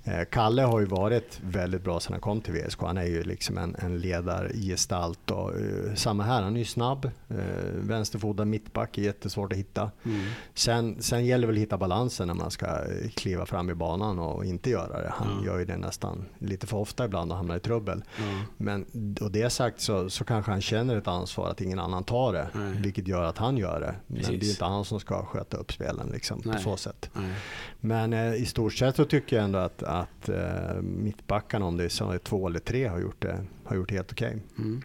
Speaker 1: Eh, Kalle har ju varit väldigt bra sedan han kom till VSK. Han är ju liksom en, en ledargestalt. Och, uh, samma här, han är ju snabb. Uh, vänsterfotad mittback är jättesvårt att hitta. Mm. Sen, sen gäller det väl att hitta balansen när man ska kliva fram i banan och inte göra det. Han mm. gör ju det nästan lite för ofta ibland och hamnar i trubbel. Mm. Men och det sagt så, så kanske han känner ett ansvar att ingen annan tar det. Vilket gör att han gör det. Men Precis. det är inte han som ska sköta upp spelen liksom, på så sätt. Nej. Men eh, i stort sett så tycker jag ändå att, att eh, mittbackarna, om det är två eller tre, har gjort det, har gjort helt okej. Okay. Mm.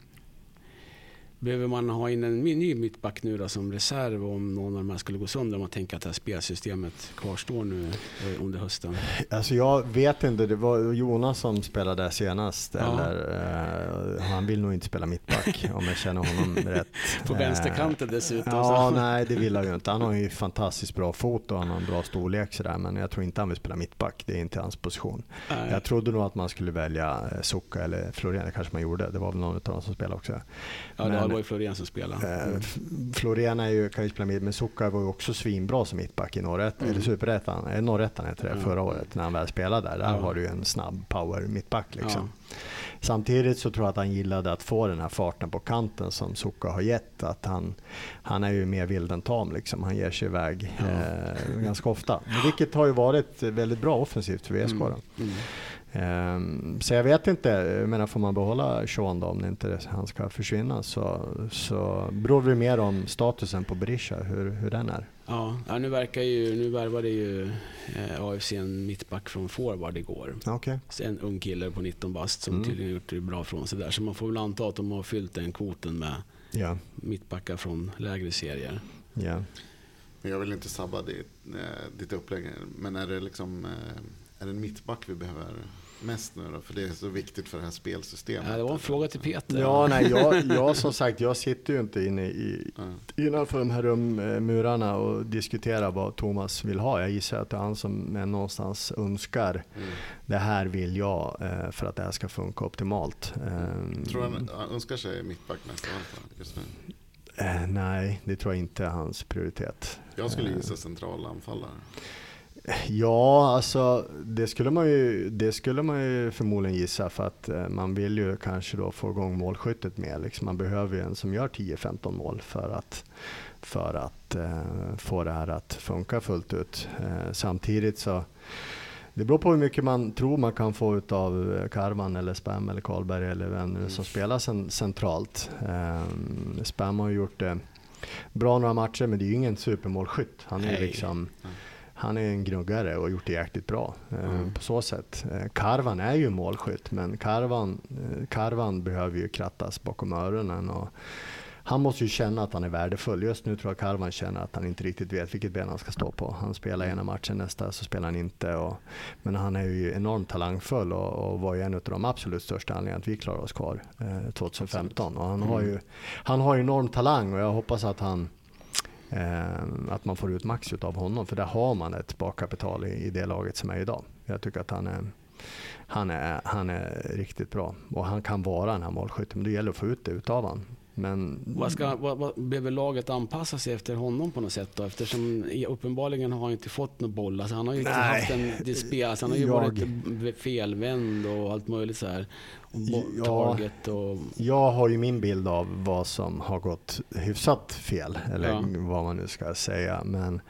Speaker 3: Behöver man ha in en ny mittback nu då som reserv om någon av de här skulle gå sönder? Om man tänker att det här spelsystemet kvarstår nu eh, under hösten.
Speaker 1: Alltså jag vet inte. Det var Jonas som spelade där senast. Ja. Eller, uh, han vill nog inte spela mittback om jag känner honom [LAUGHS] rätt.
Speaker 3: På vänsterkanten dessutom.
Speaker 1: Ja, så. nej det vill han ju inte. Han har ju fantastiskt bra fot och han har en bra storlek sådär. Men jag tror inte han vill spela mittback. Det är inte hans position. Nej. Jag trodde nog att man skulle välja eh, Soka eller Florén. Det kanske man gjorde. Det var väl någon av dem som spelade också.
Speaker 3: Ja, men, det var ju Florén som spelade. Mm.
Speaker 1: Florén är ju, kan ju spela mitt, men Suka var ju också svinbra som mittback i norrättan, mm. eller superettan, norrättan hette det, förra året när han väl spelade där. Där ja. var det ju en snabb power mittback liksom. Ja. Samtidigt så tror jag att han gillade att få den här farten på kanten som Suka har gett. Att han, han är ju mer vild än tam liksom. Han ger sig iväg ja. eh, ganska ofta. Vilket har ju varit väldigt bra offensivt för VSK. Mm. Mm. Um, så jag vet inte, jag menar får man behålla Sean då om inte han ska försvinna så, så beror det mer om statusen på Berisha, hur, hur den är.
Speaker 3: Ja, ja nu verkar ju, nu värvade ju eh, AFC en mittback från forward igår.
Speaker 1: Okay.
Speaker 3: En ung kille på 19 bast som mm. tydligen gjort det bra från sig där. Så man får väl anta att de har fyllt den kvoten med ja. mittbackar från lägre serier.
Speaker 1: Ja.
Speaker 2: Jag vill inte sabba ditt, eh, ditt upplägg, men är det liksom eh, är det en mittback vi behöver mest nu då? För det är så viktigt för det här spelsystemet.
Speaker 3: Ja, det var en fråga till Peter.
Speaker 1: Ja, nej, jag, jag som sagt, jag sitter ju inte inne i, innanför de här rum, eh, murarna och diskuterar vad Thomas vill ha. Jag gissar att det är han som någonstans önskar mm. det här vill jag eh, för att det här ska funka optimalt.
Speaker 2: Mm. Tror han önskar sig mittback nästa just nu?
Speaker 1: Eh, nej, det tror jag inte är hans prioritet.
Speaker 2: Jag skulle gissa centrala anfallare.
Speaker 1: Ja, alltså det skulle, man ju, det skulle man ju förmodligen gissa för att eh, man vill ju kanske då få igång målskyttet mer. Liksom man behöver ju en som gör 10-15 mål för att, för att eh, få det här att funka fullt ut. Eh, samtidigt så det beror på hur mycket man tror man kan få av eh, Karvan eller Spam eller Karlberg eller vem som spelar sen, centralt. Eh, Spam har gjort det bra några matcher men det är ju ingen supermålskytt. Han är liksom mm han är en gnuggare och har gjort det jäkligt bra eh, mm. på så sätt. Eh, Karvan är ju målskytt men Karvan, eh, Karvan behöver ju krattas bakom öronen. Och han måste ju känna att han är värdefull. Just nu tror jag Karvan känner att han inte riktigt vet vilket ben han ska stå på. Han spelar ena matchen, nästa så spelar han inte. Och, men han är ju enormt talangfull och, och var ju en av de absolut största anledningarna att vi klarade oss kvar eh, 2015. Och han, har ju, han har ju enorm talang och jag hoppas att han Eh, att man får ut max av honom. För där har man ett bakkapital i, i det laget som är idag. Jag tycker att han är, han är, han är riktigt bra. Och han kan vara den här målskytten. Men det gäller att få ut det utav honom. Men...
Speaker 3: Vad, ska, vad, vad, behöver laget anpassa sig efter honom på något sätt då? Eftersom uppenbarligen har han inte fått någon boll. Alltså han har ju inte Nej. haft en spel, alltså han har ju jag... varit felvänd och allt möjligt så här. Och target och...
Speaker 1: Jag har ju min bild av vad som har gått hyfsat fel, eller ja. vad man nu ska säga. Men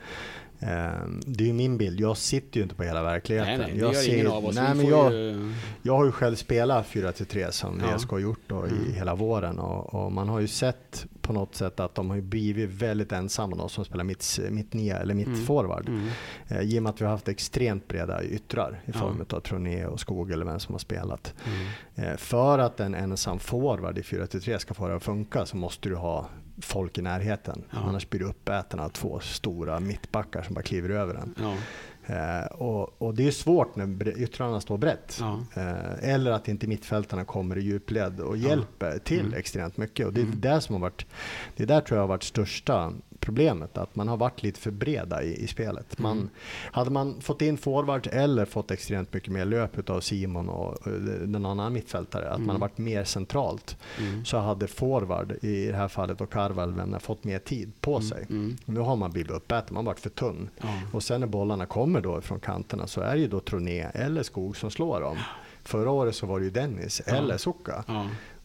Speaker 1: det är ju min bild. Jag sitter ju inte på hela verkligheten.
Speaker 3: Nej, nej, det
Speaker 1: jag
Speaker 3: gör ser, ingen av oss.
Speaker 1: Nej, men jag, ju... jag har ju själv spelat 4-3 som ja. VSK har gjort då, mm. i hela våren. Och, och, man har ju sett på något sätt att de har blivit väldigt ensamma de som spelar mitt, mitt nia eller mitt mm. forward. Mm. Eh, I och med att vi har haft extremt breda yttrar i form ja. av Troné och Skog eller vem som har spelat. Mm. Eh, för att en ensam forward i 4-3 ska få det att funka så måste du ha folk i närheten. Ja. Annars blir du uppäten av två stora mittbackar som bara kliver över den. Ja. Eh, och, och, det är svårt när yttrarna står brett. Ja. Eh, eller att inte mittfältarna kommer i djupled och hjälper till mm. extremt mycket. Och det är mm. det som har varit, det där tror jag har varit största problemet. Att man har varit lite för breda i, i spelet. Man,
Speaker 3: Mm.
Speaker 1: Hade man fått in forward eller fått extremt mycket mer löp av Simon och eh, den annan mittfältare, att man
Speaker 3: Mm.
Speaker 1: har varit mer centralt,
Speaker 3: Mm.
Speaker 1: så hade forward, i det här fallet och Karvalven, fått mer tid på sig.
Speaker 3: Mm.
Speaker 1: Nu har man blivit uppäten, man har varit för tunn. Och sen när bollarna kommer då från kanterna så är det ju då Troné eller Skog som slår dem. Förra året så var det ju Dennis eller Suka.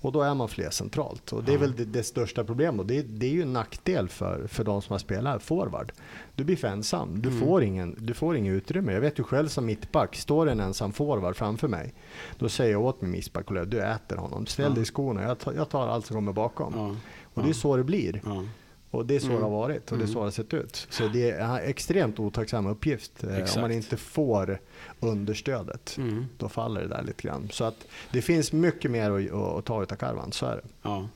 Speaker 1: Och då är man fler centralt. Och det är väl det, det största problemet. Det, det är ju en nackdel för, för de som har spelat forward. Du blir för ensam. Du,
Speaker 3: Mm.
Speaker 1: får ingen, du får ingen utrymme. Jag vet ju själv som mittback, står en ensam forward framför mig. Då säger jag åt min mittback, du äter honom. Ställ
Speaker 3: Ja.
Speaker 1: dig i skorna, jag tar, jag tar allt som kommer bakom.
Speaker 3: Ja.
Speaker 1: Och det är så det blir.
Speaker 3: Ja.
Speaker 1: Och det är så
Speaker 3: Mm.
Speaker 1: det har varit och det är så
Speaker 3: Mm.
Speaker 1: det har sett ut. Så det är en extremt otacksam uppgift eh, om
Speaker 3: Exakt.
Speaker 1: man inte får understödet.
Speaker 3: Mm.
Speaker 1: Då faller det där lite grann. Så att det finns mycket mer att, att ta utav karvan, så är det.
Speaker 3: Ja.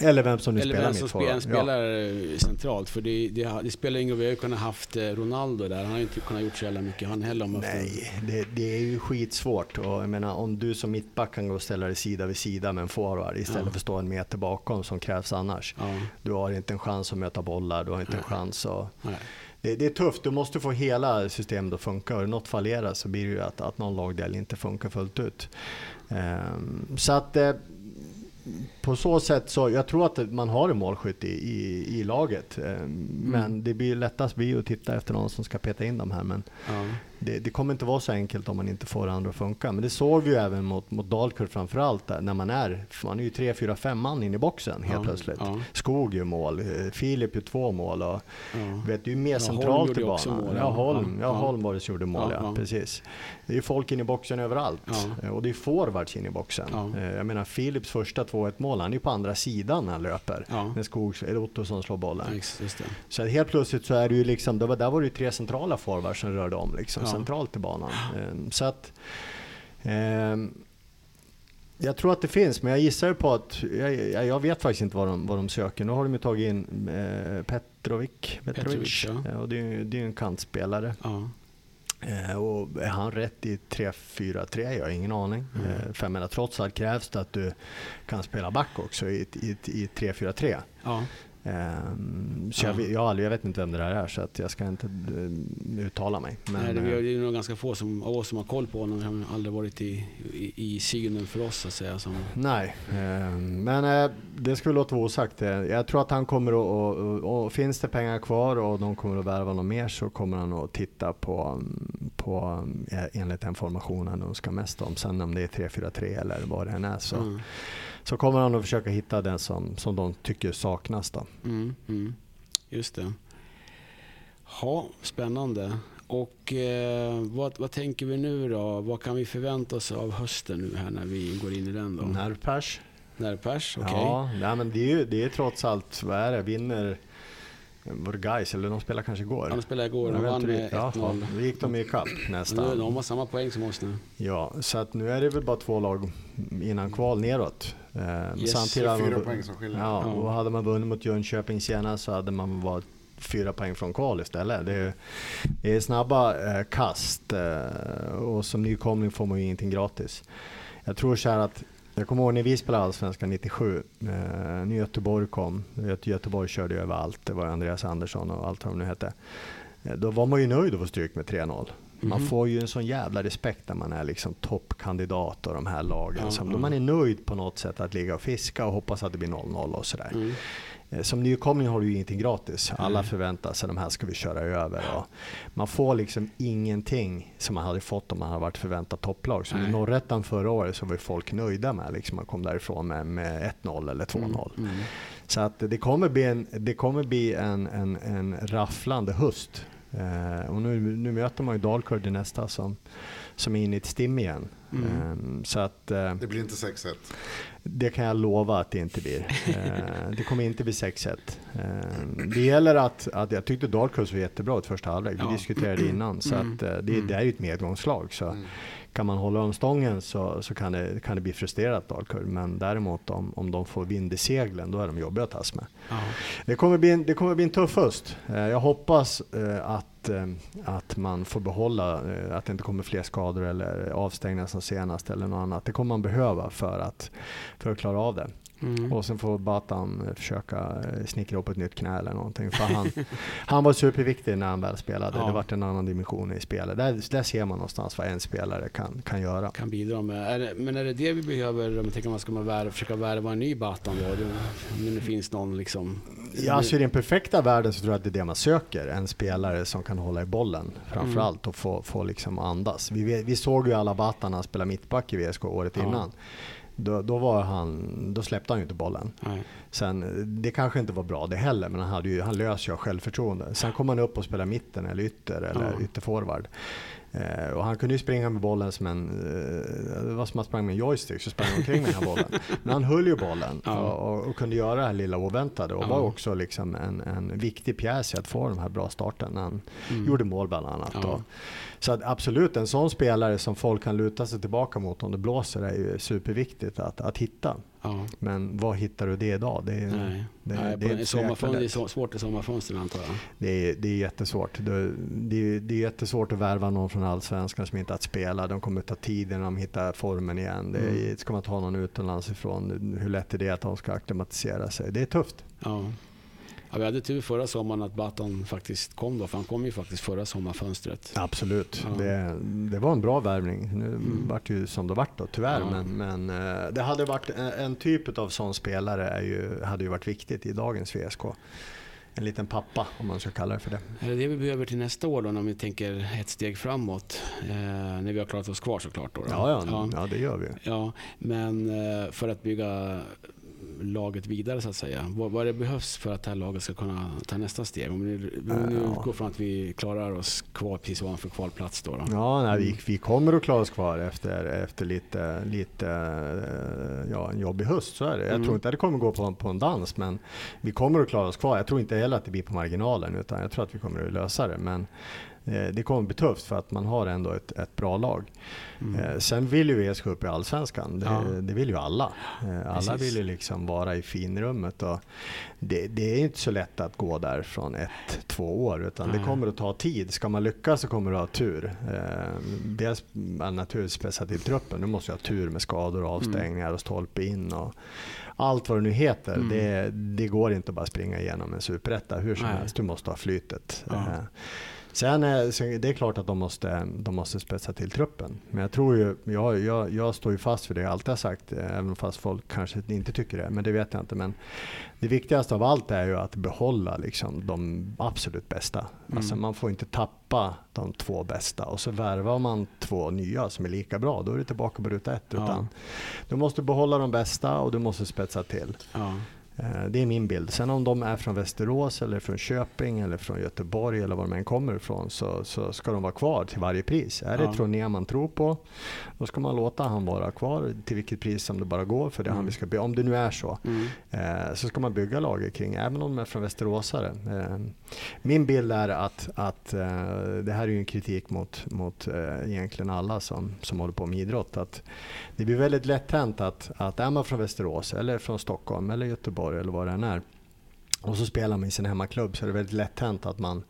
Speaker 1: Eller vem som nu
Speaker 3: Eller
Speaker 1: spelar
Speaker 3: vem som spelar.
Speaker 1: Ja.
Speaker 3: eh, centralt. För det, det, det spelar ingen roll. Vi har ju kunnat haft eh, Ronaldo där. Han har ju inte kunnat gjort så jävla mycket han heller. Om
Speaker 1: Nej, det, det är ju skitsvårt. Och jag menar, om du som mittback kan gå och ställa dig sida vid sida med en forward istället
Speaker 3: Ja.
Speaker 1: för att stå en meter bakom som krävs annars.
Speaker 3: Ja.
Speaker 1: Du har inte en chans att möta bollar, du har inte en chans att
Speaker 3: Nej.
Speaker 1: Det, det är tufft, du måste få hela systemet att funka. Och något fallerar så blir det ju att, att någon lagdel inte funkar fullt ut. Ehm, så att eh, på så sätt så, jag tror att man har en målskytt i, i, i laget. Ehm, Men det blir lättast blir att titta efter någon som ska peta in dem här. Men
Speaker 3: Ja.
Speaker 1: det, det kommer inte vara så enkelt om man inte får det andra att funka. Men det såg vi ju även mot, mot Dalkurd framförallt där, när man är, man är ju tre, fyra, fem man in i boxen helt
Speaker 3: Ja,
Speaker 1: plötsligt.
Speaker 3: ja.
Speaker 1: Skog gör mål, eh, Filip gör två mål och vet, det är ju mer centralt i banan.
Speaker 3: mål,
Speaker 1: ja. Holm, ja. Holm var det som gjorde mål, ja. precis. Det är folk in i boxen överallt
Speaker 3: Ja.
Speaker 1: Eh, och det är forwards in i boxen.
Speaker 3: Ja.
Speaker 1: Eh, Jag menar Philips första 2-1 mål, han är på andra sidan när han löper.
Speaker 3: Ja.
Speaker 1: När Skog, eller Ottosson slår bollen.
Speaker 3: Just det.
Speaker 1: Så helt plötsligt så är det ju liksom, det var, där var det ju tre centrala forwards som rörde om liksom, centralt i banan. Ehm, Så att ehm, jag tror att det finns, men jag gissar ju på att, jag, jag vet faktiskt inte vad de, vad de söker. Nu har de ju tagit in eh, Petrovic, Petrovic,
Speaker 3: Petrovic, ja.
Speaker 1: Eh, och det är ju det är ju en kantspelare.
Speaker 3: Ja.
Speaker 1: Eh, och är han rätt i 3-4-3? Jag har ingen aning.
Speaker 3: Mm.
Speaker 1: Eh, för jag menar, trots allt krävs det att du kan spela back också i, i, i 3-4-3.
Speaker 3: Ja.
Speaker 1: Ehm, så jag,
Speaker 3: Ja.
Speaker 1: jag, aldrig- jag vet inte vem det där är så att jag ska inte eh, uttala mig. Men,
Speaker 3: Nej, det, vi
Speaker 1: eh,
Speaker 3: det är nog ganska få som, av oss som har koll på honom. Han har aldrig varit i, i, i synen för oss så att säga. Som,
Speaker 1: nej, ehm, men eh, det skulle låta vara osagt. Jag tror att han kommer att, och, och, och finns det pengar kvar och de kommer att värva något mer så kommer han att titta på, mm, på eh, enligt den formationen de ska mest om. Sen om det är 3-4-3 eller vad det än är så,
Speaker 3: Mm.
Speaker 1: Så kommer han att försöka hitta den som, som de tycker saknas. Då.
Speaker 3: Mm, mm. Just det. Ja, spännande. Och eh, vad, vad tänker vi nu då? Vad kan vi förvänta oss av hösten nu här när vi går in i den då?
Speaker 1: Nervpers.
Speaker 3: Nervpers, okej.
Speaker 1: Ja, nej, men det är ju det är trots allt, vad är det, vinner var det Gais eller de spelade kanske igår?
Speaker 3: Han spelade igår, de vann med
Speaker 1: det. Jaha,
Speaker 3: 1-0.
Speaker 1: Då gick de i kapp
Speaker 3: Men nu,
Speaker 1: nästan.
Speaker 3: de har samma poäng som oss nu.
Speaker 1: Ja, så att nu är det väl bara två lag innan kval neråt. Eh,
Speaker 3: Yes,
Speaker 1: samtidigt hade
Speaker 2: Fyra
Speaker 1: man,
Speaker 2: poäng som skiljer.
Speaker 1: ja,
Speaker 3: Ja.
Speaker 1: och hade man vunnit mot Jönköping senast så hade man varit fyra poäng från kval istället. Det är, det är snabba eh, kast eh, och som nykomling får man ju ingenting gratis. Jag tror så här att jag kommer ihåg när vi spelade Allsvenskan 97, eh, när Göteborg kom. Göte- Göteborg körde över allt. Det var Andreas Andersson och allt vad de nu hette. Eh, Då var man ju nöjd att få stryk med 3-0. Man
Speaker 3: Mhm.
Speaker 1: får ju en sån jävla respekt när man är liksom toppkandidat och de här lagen.
Speaker 3: Ja,
Speaker 1: som. Man är nöjd på något sätt att ligga och fiska och hoppas att det blir 0-0 och sådär.
Speaker 3: Mm.
Speaker 1: Eh, Som nykomling har du ju ingenting gratis. Alla förväntar sig de här ska vi köra över. Och man får liksom ingenting som man hade fått om man hade varit förväntat topplag. Så i
Speaker 3: Nej.
Speaker 1: Norrettan förra året så var ju folk nöjda med liksom man kom därifrån med, med 1-0 eller 2-0.
Speaker 3: Mm. Mm.
Speaker 1: Så att det kommer bli en, det kommer bli en, en, en rafflande höst. Eh, och nu, nu möter man ju Dalkurd i nästa som, som är inne i ett stim igen.
Speaker 3: Mm.
Speaker 1: Eh, så att eh,
Speaker 2: Det blir inte 6-1.
Speaker 1: det kan jag lova att det inte blir. Eh, det kommer inte bli 6-1. Eh, det gäller att, att jag tyckte Dalkurd var jättebra i första halvlek. Vi
Speaker 3: Ja.
Speaker 1: diskuterade det innan. Så
Speaker 3: Mm.
Speaker 1: att, eh, det,
Speaker 3: Mm.
Speaker 1: det är ju ett medgångslag. Så
Speaker 2: Mm.
Speaker 1: Kan man hålla om stången så, så kan, det, kan det bli frustrerat Dalkurd. Men däremot om, om de får vind i seglen då är de jobbiga att tas med. Det kommer bli en, det kommer bli en tuff höst. Eh, Jag hoppas eh, att att, eh, att man får behålla, eh, att det inte kommer fler skador eller avstängningar som senast eller något annat. Det kommer man behöva för att, för att klara av det. Mm. Och sen får Batan försöka eh, snickra upp ett nytt knä eller någonting. För han, [LAUGHS] han var superviktig när han väl spelade. Ja. Det vart en annan dimension i spelet. Där, där ser man någonstans vad en spelare kan, kan göra.
Speaker 3: Kan bidra med. Är det, men är det det vi behöver, om man tänker man ska man värva, försöka värva en ny Batan då? Men det finns någon liksom...
Speaker 1: Ja, alltså i den perfekta världen så tror jag att det är det man söker. En spelare som kan hålla i bollen framförallt mm. och få, få liksom andas. Vi, vi såg ju alla Batan spela mittback i VSK året ja. innan. Då, då, var han, då släppte han ju inte bollen. Nej. Sen, det kanske inte var bra det heller, men han, hade ju, han lös ju självförtroende. Sen kom han upp och spelade mitten eller ytter eller ja. ytterforward. Eh, och han kunde ju springa med bollen som en, eh, det var som att sprang med en joystick, så sprang han omkring med den här bollen. [LAUGHS] Men han höll ju bollen ja. och, och, kunde göra det här lilla oväntade och ja. var också liksom en, en viktig pjäs i att få den här bra starten han mm. gjorde mål bland annat. Ja. Så att absolut, en sån spelare som folk kan luta sig tillbaka mot om det blåser är ju superviktigt att, att hitta. Ja. Men var hittar du det idag? Det är,
Speaker 3: Nej. Det, Nej, det är, det är svårt i sommarfönstren antar jag.
Speaker 1: Det är, det är jättesvårt. Det, det, det är jättesvårt att värva någon från Allsvenskan som inte har att spela. De kommer ta tid innan de hittar formen igen. Det mm. Ska man ta någon utomlands ifrån, hur lätt är det att de ska acklimatisera sig? Det är tufft.
Speaker 3: Ja. Ja, vi hade tur förra sommaren att Baton faktiskt kom då, för han kom ju faktiskt förra sommarfönstret.
Speaker 1: Absolut, ja. det, det, var en bra värvning. Nu mm. vart det ju som det vart då, tyvärr. Ja. Men, men eh, det hade varit en typ av sån spelare är ju, hade ju varit viktigt i dagens VSK. En liten pappa om man ska kalla det för det.
Speaker 3: Är det det vi behöver till nästa år då, om vi tänker ett steg framåt? Eh, när vi har klarat oss kvar såklart. Då, då.
Speaker 1: Ja, ja, ja, ja. det gör vi.
Speaker 3: Ja, men eh, för att bygga laget vidare så att säga? Vad, vad det behövs för att det här laget ska kunna ta nästa steg? Om vi nu utgår från att vi klarar oss kvar precis ovanför kvalplats då? då.
Speaker 1: Ja, nej, vi, vi kommer att klara oss kvar efter, efter lite, lite eh, ja, en jobbig höst. Så är det. Jag mm. tror inte att det kommer gå på, på en dans, men vi kommer att klara oss kvar. Jag tror inte heller att det blir på marginalen, utan jag tror att vi kommer att lösa det. Men det kommer bli tufft för att man har ändå ett, ett bra lag. Mm. Eh, sen vill ju VSK upp i Allsvenskan. Det, ja. det vill ju alla. Eh, alla Precis. vill ju liksom vara i finrummet. Och det, det, är inte så lätt att gå där från ett, två år utan mm. det kommer att ta tid. Ska man lyckas så kommer du ha tur. dels naturligtvis spetsa till truppen. Du måste ha tur med skador och avstängningar och stolpe in. Och, allt vad det nu heter. Mm. Det, det, går inte att bara springa igenom en superetta hur som Nej. helst. Du måste ha flytet. Ja. Sen är det är klart att de måste, de måste spetsa till truppen. Men jag tror ju, jag, jag, jag står ju fast för det jag alltid har sagt, även fast folk kanske inte tycker det. Men det vet jag inte. Men det viktigaste av allt är ju att behålla liksom de absolut bästa. Mm. Alltså man får inte tappa de två bästa och så värvar man två nya som är lika bra. Då är det tillbaka på ruta ett. Ja. Utan du måste behålla de bästa och du måste spetsa till. Ja. Eh, det är min bild. Sen om de är från Västerås eller från Köping eller från Göteborg eller var de än kommer ifrån så, så ska de vara kvar till varje pris. Är det ja. ett Troné man tror på, då ska man låta han vara kvar till vilket pris som det bara går för det mm. han vi ska bygga. Om det nu är så. Mm. Eh, så ska man bygga laget kring, även om de är från Västeråsare. Eh, min bild är att, att eh, det här är ju en kritik mot, mot eh, egentligen alla som, som håller på med idrott. Att det blir väldigt lätt hänt att, att är man från Västerås eller från Stockholm eller Göteborg eller vad det än är och så spelar man i sin hemmaklubb så är det väldigt lätt hänt att man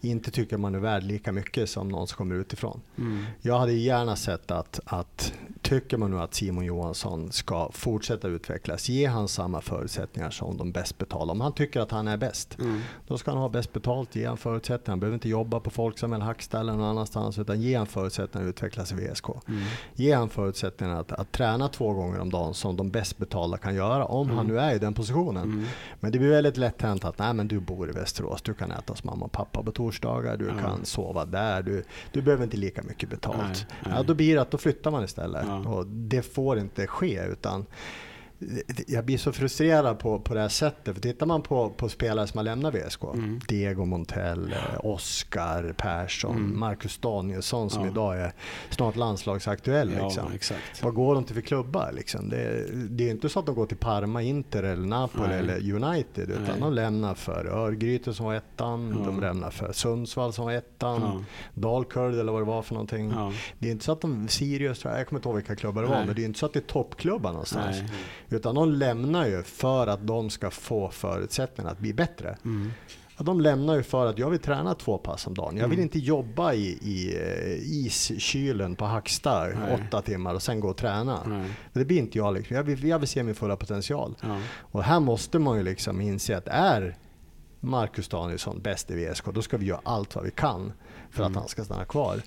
Speaker 1: inte tycker man är värd lika mycket som någon som kommer utifrån. Mm. Jag hade gärna sett att, att tycker man nu att Simon Johansson ska fortsätta utvecklas, ge han samma förutsättningar som de bäst betalda. Om han tycker att han är bäst, mm. då ska han ha bäst betalt, ge han förutsättningar. Han behöver inte jobba på Folksam eller Hacksta eller någon annanstans, utan ge han förutsättningar att utvecklas i VSK. Mm. Ge han förutsättningar att, att träna två gånger om dagen som de bäst betalda kan göra, om han mm. nu är i den positionen. Mm. Men det blir väldigt lätt hänt att, nej men du bor i Västerås, du kan äta hos mamma och pappa på torsdagar, du kan sova där, du, du behöver inte lika mycket betalt. Nej, nej. Ja, då blir det att då flyttar man istället. Ja. Och det får inte ske utan jag blir så frustrerad på, på det här sättet. För tittar man på, på spelare som har lämnat VSK, mm. Diego Montell, Oskar Persson, mm. Marcus Danielsson som ja. idag är snart landslagsaktuell. Liksom. Ja, Vad går de till för klubbar? Liksom? Det, det är inte så att de går till Parma, Inter, eller Napoli Nej. eller United. Utan Nej. de lämnar för Örgryte som var ettan, ja. de lämnar för Sundsvall som var ettan, ja. Dalkurd eller vad det var för någonting. Det är inte så att de, Sirius, jag kommer inte ihåg vilka klubbar det var, men det är inte så att det är toppklubbar någonstans. Utan de lämnar ju för att de ska få förutsättningar att bli bättre. Mm. De lämnar ju för att jag vill träna två pass om dagen. Jag vill
Speaker 3: Mm.
Speaker 1: inte jobba i, i eh, iskylen på Hacksta
Speaker 3: Nej.
Speaker 1: åtta timmar och sen gå och träna.
Speaker 3: Nej.
Speaker 1: Det blir inte jag. Liksom. Jag, vill, jag vill se min fulla potential.
Speaker 3: Ja.
Speaker 1: Och här måste man ju liksom inse att är Marcus Danielsson bäst i VSK, då ska vi göra allt vad vi kan för att
Speaker 3: Mm.
Speaker 1: han ska stanna kvar.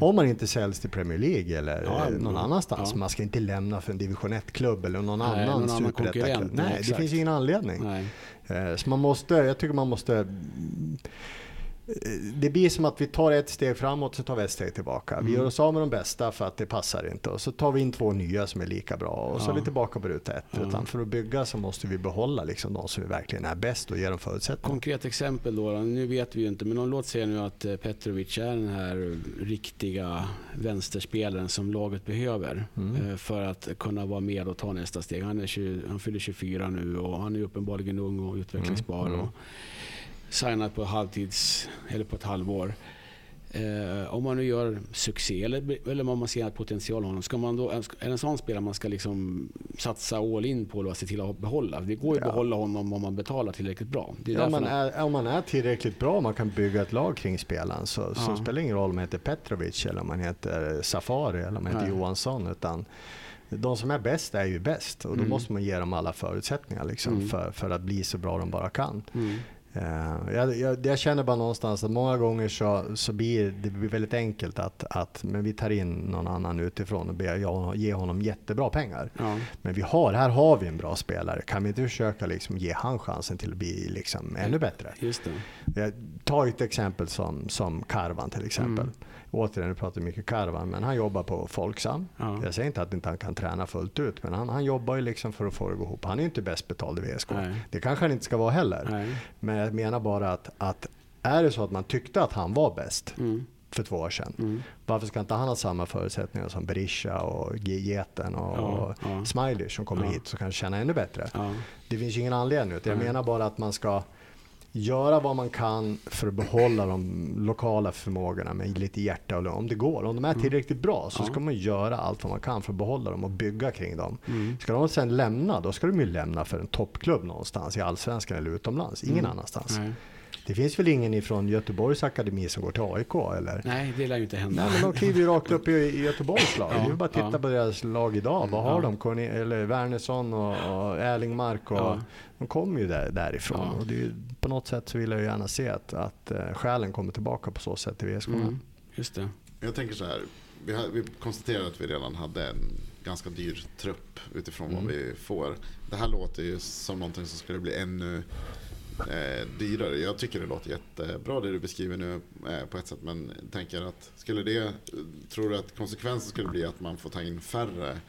Speaker 1: Om man inte säljs till Premier League eller
Speaker 3: Ja,
Speaker 1: någon
Speaker 3: ja.
Speaker 1: annanstans. Man ska inte lämna för en division 1-klubb eller någon
Speaker 3: Nej,
Speaker 1: annan
Speaker 3: någon annan
Speaker 1: superettaklubb.
Speaker 3: konkurrent,
Speaker 1: Nej, det
Speaker 3: exakt.
Speaker 1: finns ingen anledning.
Speaker 3: Nej.
Speaker 1: Eh, Så man måste, jag tycker man måste det blir som att vi tar ett steg framåt, så tar vi ett steg tillbaka. Vi
Speaker 3: Mm.
Speaker 1: gör oss av med de bästa för att det passar inte. Och så tar vi in två nya som är lika bra. Och så
Speaker 3: Ja.
Speaker 1: är vi tillbaka på ruta ett.
Speaker 3: Ja.
Speaker 1: Utan för att bygga så måste vi behålla liksom de som verkligen är bäst och ge dem förutsättningar.
Speaker 3: Konkret exempel då, då, nu vet vi ju inte, men om låt säga nu att eh, Petrovic är den här riktiga vänsterspelaren som laget behöver
Speaker 1: Mm.
Speaker 3: eh, för att kunna vara med och ta nästa steg. Han, är 20, han fyller 24 nu och han är uppenbarligen ung och utvecklingsbar.
Speaker 1: Mm. Mm.
Speaker 3: Och signat på halvtids, eller på ett halvår. Eh, om man nu gör succé eller, eller om man ser potential i honom, ska man då, är det en sån spelare man ska liksom satsa all in på och se till att behålla? Det går ju att
Speaker 1: Ja.
Speaker 3: behålla honom om man betalar tillräckligt bra.
Speaker 1: Ja, om, man är, om man är tillräckligt bra och man kan bygga ett lag kring spelaren så, så
Speaker 3: Ja.
Speaker 1: spelar det ingen roll om man heter Petrovic eller om man heter Safari eller om man heter
Speaker 3: Nej.
Speaker 1: Johansson. Utan de som är bäst är ju bäst och då
Speaker 3: Mm.
Speaker 1: måste man ge dem alla förutsättningar liksom,
Speaker 3: Mm.
Speaker 1: för, för att bli så bra de bara kan.
Speaker 3: Mm.
Speaker 1: Eh, jag, jag, jag känner bara någonstans att många gånger så, så blir det blir väldigt enkelt att, att men vi tar in någon annan utifrån och ber jag ge honom jättebra pengar.
Speaker 3: Ja.
Speaker 1: Men vi har, här har vi en bra spelare. Kan vi inte försöka liksom ge han chansen till att bli liksom ännu bättre?
Speaker 3: Just det.
Speaker 1: Jag tar ett exempel som, som Karvan till exempel.
Speaker 3: Mm.
Speaker 1: Återigen, nu pratar mycket Karvan, men han jobbar på Folksam.
Speaker 3: Ja.
Speaker 1: Jag säger inte att inte han kan träna fullt ut, men han, han jobbar ju liksom för att få det att gå ihop. Han är ju inte bäst betald i VSK.
Speaker 3: Nej.
Speaker 1: Det kanske han inte ska vara heller.
Speaker 3: Nej.
Speaker 1: Men jag menar bara att, att är det så att man tyckte att han var bäst
Speaker 3: Mm.
Speaker 1: för två år sedan.
Speaker 3: Mm.
Speaker 1: Varför ska inte han ha samma förutsättningar som Berisha och Geten och,
Speaker 3: Ja, ja.
Speaker 1: Smiley som kommer
Speaker 3: Ja.
Speaker 1: hit och kan tjäna ännu bättre?
Speaker 3: Ja.
Speaker 1: Det finns ingen anledning. Jag menar bara att man ska göra vad man kan för att behålla de lokala förmågorna med lite hjärta och. Om det går. Om de är tillräckligt bra så
Speaker 3: Mm.
Speaker 1: Ska man göra allt vad man kan för att behålla dem och bygga kring dem.
Speaker 3: Mm.
Speaker 1: Ska de sen lämna, då ska de ju lämna för en toppklubb någonstans i Allsvenskan eller utomlands. Ingen
Speaker 3: Mm.
Speaker 1: annanstans.
Speaker 3: Nej.
Speaker 1: Det finns väl ingen ifrån Göteborgs akademi som går till AIK eller?
Speaker 3: Nej, det lär ju inte hända.
Speaker 1: Nej, men de kliver ju rakt upp i, i Göteborgs lag.
Speaker 3: Ja,
Speaker 1: det är bara att titta
Speaker 3: ja.
Speaker 1: på deras lag idag. Vad har
Speaker 3: Ja.
Speaker 1: de? Corne eller Wernersson och, och Erlingmark. Och,
Speaker 3: Ja.
Speaker 1: De kommer ju där, därifrån.
Speaker 3: Ja.
Speaker 1: Och det är, ju- på något sätt så vill jag ju gärna se att, att uh, själen kommer tillbaka på så sätt till VSK.
Speaker 3: Mm. Just det.
Speaker 2: Jag tänker så här. Vi, har, vi konstaterade att vi redan hade en ganska dyr trupp utifrån
Speaker 1: Mm.
Speaker 2: vad vi får. Det här låter ju som någonting som skulle bli ännu eh, dyrare. Jag tycker det låter jättebra det du beskriver nu eh, på ett sätt. Men tänker att skulle det, tror du att konsekvensen skulle bli att man får ta in färre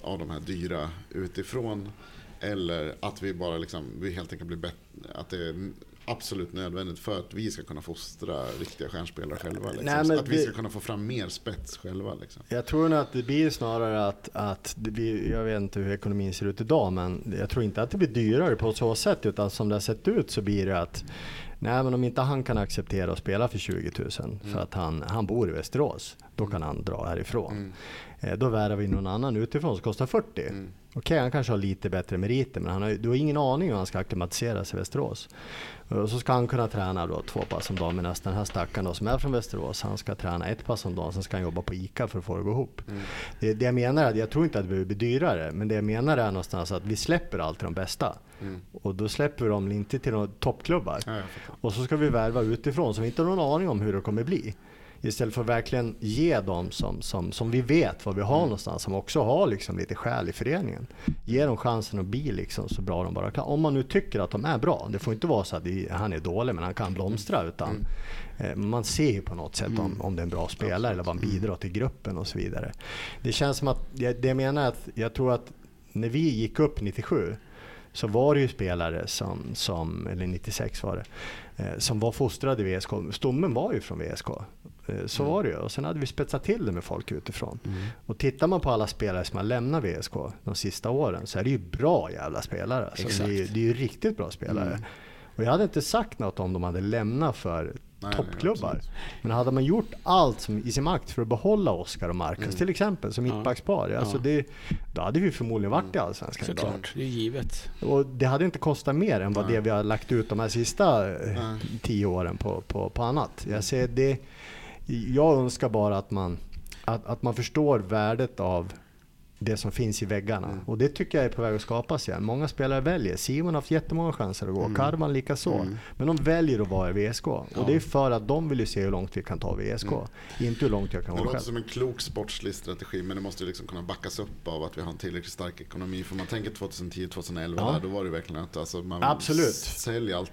Speaker 2: av de här dyra utifrån? Eller att vi bara liksom, vi helt enkelt blir bättre, att det absolut nödvändigt för att vi ska kunna fostra riktiga stjärnspelare själva. Liksom.
Speaker 1: Nej,
Speaker 2: att vi ska kunna få fram mer spets själva. Liksom.
Speaker 1: Jag tror nog att det blir snarare att, att blir, jag vet inte hur ekonomin ser ut idag, men jag tror inte att det blir dyrare på så sätt, utan som det har sett ut så blir det att Nej men om inte han kan acceptera att spela för 20 000 för att han, han bor i Västerås, då kan han dra härifrån.
Speaker 2: Mm.
Speaker 1: Eh, Då värvar vi någon annan utifrån som kostar 40.
Speaker 2: Mm.
Speaker 1: Okej, han kanske har lite bättre meriter, men han har, du har ingen aning hur han ska acklimatisera sig i Västerås. Och så ska han kunna träna då två pass om dagen, medan den här stackaren då, som är från Västerås, han ska träna ett pass om dagen, sen ska han jobba på ICA för att få det att gå ihop.
Speaker 2: Mm.
Speaker 1: Det, det jag menar är jag tror inte att det behöver bli dyrare, men det jag menar är någonstans att vi släpper alltid de bästa.
Speaker 2: Mm.
Speaker 1: Och då släpper vi dem inte till några toppklubbar.
Speaker 2: Ja.
Speaker 1: Och så ska vi värva utifrån, så vi inte har någon aning om hur det kommer bli. Istället för att verkligen ge dem som, som, som vi vet var vi har någonstans, som också har liksom lite själ i föreningen. Ge dem chansen att bli liksom så bra de bara kan. Om man nu tycker att de är bra. Det får inte vara så att han är dålig men han kan blomstra. Utan eh, man ser ju på något sätt om, om det är en bra spelare eller vad han bidrar till gruppen och så vidare. Det känns som att, det det jag menar är att jag tror att när vi gick upp 97 så var det ju spelare som, som eller 96 var det, eh, som var fostrade i VSK. Stommen var ju från VSK. Eh, så var det ju. Och sen hade vi spetsat till det med folk utifrån. Och tittar man på alla spelare som har lämnat VSK de sista åren så är det ju bra jävla spelare. Alltså, det, är, det är ju riktigt bra spelare.
Speaker 3: Mm.
Speaker 1: Och jag hade inte sagt något om de hade lämnat för
Speaker 2: Nej,
Speaker 1: toppklubbar.
Speaker 2: absolut.
Speaker 1: Men hade man gjort allt som i sin makt för att behålla Oskar och Marcus
Speaker 2: Mm.
Speaker 1: till exempel som
Speaker 3: Ja.
Speaker 1: mittbackspar. Alltså
Speaker 3: Ja.
Speaker 1: det, då hade vi förmodligen varit i Allsvenskan.
Speaker 3: Såklart, det är givet.
Speaker 1: Och det hade inte kostat mer än vad
Speaker 2: Nej.
Speaker 1: det vi har lagt ut de här sista eh,
Speaker 2: Nej.
Speaker 1: tio åren på, på, på annat. Jag, ser det, jag önskar bara att man, att, att man förstår värdet av det som finns i väggarna.
Speaker 2: Mm.
Speaker 1: Och det tycker jag är på väg att skapas igen. Många spelare väljer. Simon har haft jättemånga chanser att gå,
Speaker 2: Mm.
Speaker 1: Karvan lika så.
Speaker 3: Mm.
Speaker 1: Men de väljer att vara i VSK. Och
Speaker 3: Ja.
Speaker 1: det är för att de vill ju se hur långt vi kan ta VSK.
Speaker 2: Mm.
Speaker 1: Inte hur långt jag kan
Speaker 2: Det
Speaker 1: gå
Speaker 2: låter
Speaker 1: själv.
Speaker 2: som en klok sportslig strategi men det måste ju liksom kunna backas upp av att vi har en tillräckligt stark ekonomi. För man tänker 2010-2011
Speaker 1: Ja.
Speaker 2: där, då var det verkligen att alltså, man
Speaker 1: Absolut.
Speaker 2: säljer allt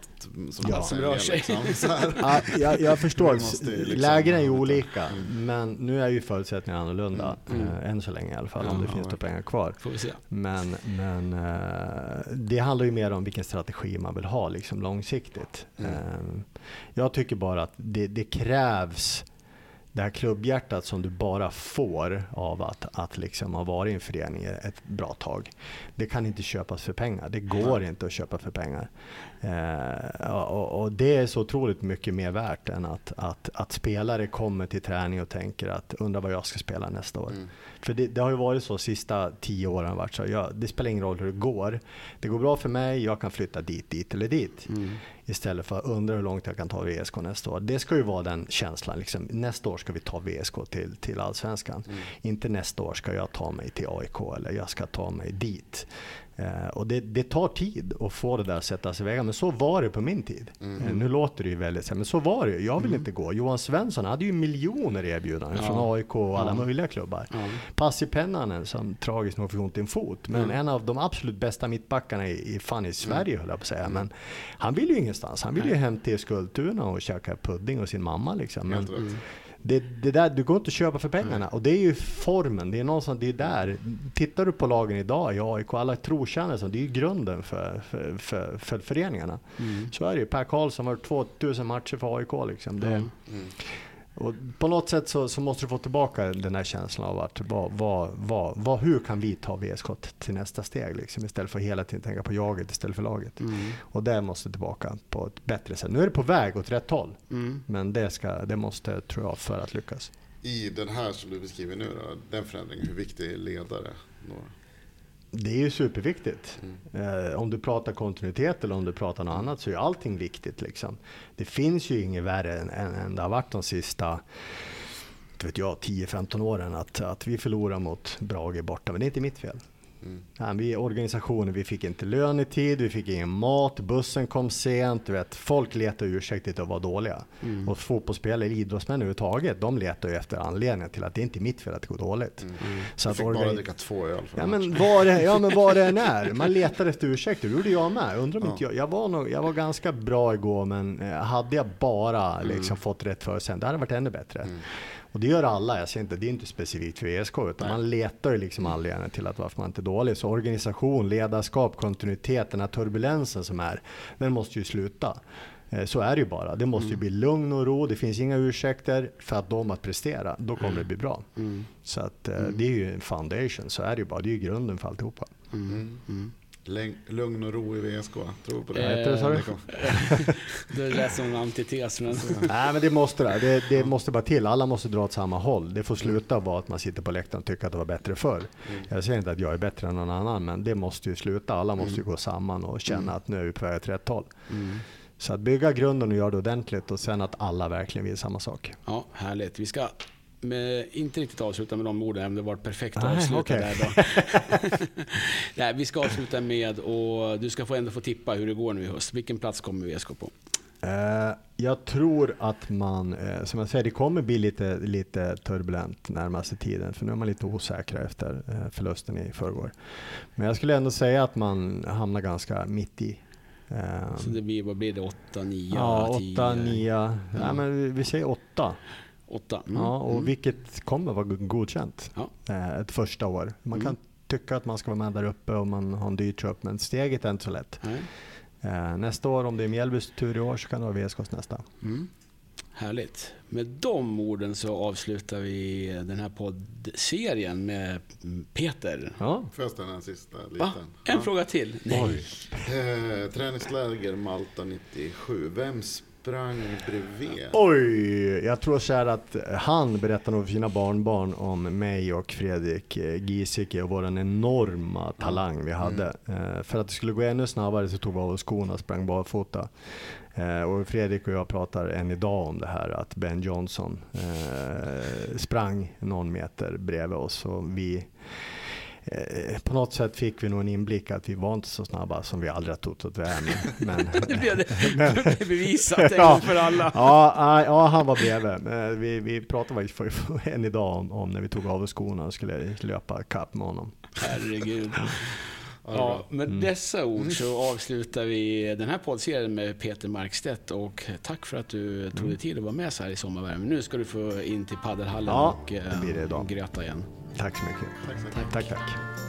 Speaker 2: som
Speaker 1: Ja.
Speaker 3: rör sig.
Speaker 2: Liksom. [LAUGHS]
Speaker 1: Ja, jag, jag förstår. [LAUGHS]
Speaker 2: Ju liksom
Speaker 1: Lägena är ju olika. Men nu är ju förutsättningarna annorlunda.
Speaker 3: Mm.
Speaker 1: eh, än så länge i alla fall. Det finns
Speaker 2: verkligen.
Speaker 1: pengar kvar. Men, men eh, det handlar ju mer om vilken strategi man vill ha liksom, långsiktigt.
Speaker 2: Mm.
Speaker 1: Eh, Jag tycker bara att det, det krävs det här klubbhjärtat som du bara får av att, att liksom ha varit i en förening ett bra tag. Det kan inte köpas för pengar. Det går inte att köpa för pengar. Eh, och, och det är så otroligt mycket mer värt än att, att, att spelare kommer till träning och tänker att undra vad jag ska spela nästa år.
Speaker 2: Mm.
Speaker 1: För det, det har ju varit så sista tio åren. Varit så, jag, det spelar ingen roll hur det går. Det går bra för mig, jag kan flytta dit, dit eller dit.
Speaker 3: Mm.
Speaker 1: Istället för att undra hur långt jag kan ta VSK nästa år. Det ska ju vara den känslan. Liksom. Nästa år ska vi ta VSK till, till Allsvenskan.
Speaker 2: Mm.
Speaker 1: Inte nästa år ska jag ta mig till AIK eller jag ska ta mig dit. Eh, och det, det tar tid att få det där att sätta sig i vägen. Men så var det på min tid.
Speaker 2: Mm.
Speaker 1: Eh, nu låter det ju väldigt så men så var det. Jag vill inte gå. Johan Svensson hade ju miljoner erbjudanden
Speaker 3: Ja.
Speaker 1: från AIK och alla
Speaker 3: Ja.
Speaker 1: möjliga klubbar.
Speaker 3: Ja.
Speaker 1: Passi Pennanen som tragiskt nog fick ont i en fot. Men
Speaker 3: Mm.
Speaker 1: en av de absolut bästa mittbackarna i, i, fan i Sverige höll jag på att säga. Men han vill ju ingenstans. Han vill ju hem till Skultuna och käka pudding och sin mamma liksom. Men det, det där, du går inte att köpa för pengarna. Och det är ju formen. Det är någonstans, det är där. Tittar du på lagen idag i AIK, alla trotjänare, det är ju grunden för, för, för, för föreningarna.
Speaker 3: Mm.
Speaker 1: Så är det ju. Per Karlsson har varit 2000 matcher för AIK liksom. Det.
Speaker 2: Mm.
Speaker 1: Och på något sätt så, så måste du få tillbaka den här känslan av att vad, vad, vad, vad, hur kan vi ta VSK till nästa steg liksom, istället för hela tiden tänka på jaget istället för laget.
Speaker 3: Mm.
Speaker 1: Och det måste tillbaka på ett bättre sätt. Nu är det på väg åt rätt håll,
Speaker 3: Mm.
Speaker 1: men det, ska, det måste, tror jag, för att lyckas.
Speaker 2: I den här som du beskriver nu då, den förändringen, hur viktig är ledare? Då?
Speaker 1: Det är ju superviktigt.
Speaker 2: Mm.
Speaker 1: Eh, om du pratar kontinuitet eller om du pratar något annat så är allting viktigt. Liksom. Det finns ju inget värre än, än, än det har varit de sista inte vet jag, 10-15 åren att, att vi förlorar mot Brage borta. Men det är inte mitt fel.
Speaker 2: Mm.
Speaker 1: Nej, vi organisationen, vi fick inte lön i tid, vi fick ingen mat, bussen kom sent. Du vet, folk letar ursäkter till att vara dåliga.
Speaker 3: Mm.
Speaker 1: Och fotbollsspelare, idrottsmän överhuvudtaget, de letar ju efter anledningar till att det inte är mitt fel att det går dåligt.
Speaker 2: Mm.
Speaker 1: Så
Speaker 2: Jag
Speaker 1: att
Speaker 2: fick bara dricka två öl för
Speaker 1: Ja
Speaker 2: en
Speaker 1: men, vad det, ja men vad det än är. Man letar efter ursäkter. Det gjorde jag med. Undrar om
Speaker 2: Ja.
Speaker 1: inte jag, jag, var nog, jag var ganska bra igår men eh, hade jag bara liksom
Speaker 2: Mm.
Speaker 1: fått rätt för sen, det hade varit ännu bättre.
Speaker 2: Mm.
Speaker 1: Och det gör alla. Jag säger inte, det är inte specifikt för ESK utan
Speaker 2: Nej.
Speaker 1: man letar ju liksom anledningar till att varför man inte är dålig. Så organisation, ledarskap, kontinuitet, den här turbulensen som är, den måste ju sluta. Eh, Så är det ju bara. Det måste ju
Speaker 2: Mm.
Speaker 1: bli lugn och ro. Det finns inga ursäkter för att de att prestera. Då kommer det bli bra.
Speaker 3: Mm.
Speaker 1: Så att eh,
Speaker 2: Mm.
Speaker 1: det är ju en foundation. Så är det ju bara. Det är ju grunden för alltihopa.
Speaker 3: Mm.
Speaker 2: Mm.
Speaker 3: Mm.
Speaker 2: Lugn och ro i VSK, tror på det?
Speaker 3: Eh,
Speaker 1: det, du?
Speaker 2: Det [LAUGHS]
Speaker 3: lät som en antites. Men...
Speaker 1: Nej men det måste det. Det, det måste bara till. Alla måste dra åt samma håll. Det får sluta vara att man sitter på läktaren och tycker att det var bättre förr.
Speaker 2: Mm.
Speaker 1: Jag säger inte att jag är bättre än någon annan men det måste ju sluta. Alla måste ju gå samman och känna att nu är vi på väg åt rätt håll.
Speaker 3: Mm.
Speaker 1: Så att bygga grunden och göra det ordentligt och sen att alla verkligen vill samma sak.
Speaker 3: Ja, härligt. Vi ska med, inte riktigt avsluta med de orden, om det var perfekt att
Speaker 1: Nej,
Speaker 3: avsluta
Speaker 1: okej.
Speaker 3: där då. [LAUGHS] Nej, vi ska avsluta med, och du ska få ändå få tippa hur det går nu i höst. Vilken plats kommer VSK på?
Speaker 1: Eh, jag tror att man, eh, som jag säger, det kommer bli lite, lite turbulent närmaste tiden. För nu är man lite osäkra efter eh, förlusten i förrgår. Men jag skulle ändå säga att man hamnar ganska mitt i.
Speaker 3: Så det blir, vad blir det? 8, 9,
Speaker 1: ja,
Speaker 3: 10?
Speaker 1: 8, 9.
Speaker 3: Ja.
Speaker 1: Nej, men vi- vi säger 8.
Speaker 3: 8. Mm.
Speaker 1: Ja, och
Speaker 3: mm.
Speaker 1: vilket kommer vara godkänt
Speaker 3: Ja.
Speaker 1: eh, ett första år. Man kan
Speaker 3: Mm.
Speaker 1: tycka att man ska vara med där uppe och man har en dyr trupp, men steget är inte så lätt.
Speaker 3: Nej.
Speaker 1: Eh, nästa år, om det är Mjällbys tur i år, så kan det vara VSKs nästa.
Speaker 3: Mm. Härligt. Med de orden så avslutar vi den här poddserien med Peter.
Speaker 1: Ja.
Speaker 2: Får jag ställa en sista liten?
Speaker 3: Va? En
Speaker 2: Ja.
Speaker 3: fråga till? Nej.
Speaker 2: Eh, träningsläger Malta 97. Vem sprang bredvid?
Speaker 1: Oj, jag tror så här att han berättar nog för sina barnbarn om mig och Fredrik eh, Giesecke och vår enorma talang vi hade. Eh, För att det skulle gå ännu snabbare så tog vi av oss skorna och sprang barfota. Eh, Och Fredrik och jag pratar än idag om det här att Ben Johnson sprang någon meter bredvid oss och vi på något sätt fick vi nog en inblick att vi var inte så snabba som vi aldrig har trott att vi är. Men, [LAUGHS] men,
Speaker 3: Det [LAUGHS] blev det bevisat en
Speaker 1: Ja.
Speaker 3: för alla.
Speaker 1: Ja, ja, han var bredvid. Eh, Vi, vi pratade faktiskt för, än idag om, om när vi tog av oss skorna och skulle löpa kapp med honom.
Speaker 3: Herregud.
Speaker 2: Ja,
Speaker 3: med dessa ord så avslutar vi den här poddserien med Peter Markstedt och tack för att du tog dig tid att vara med så här i sommarvärmen. Nu ska du få in till paddelhallen
Speaker 1: Ja,
Speaker 3: och eh, gröta igen.
Speaker 1: Tack så mycket.
Speaker 2: Tack så mycket.
Speaker 1: Tack, tack.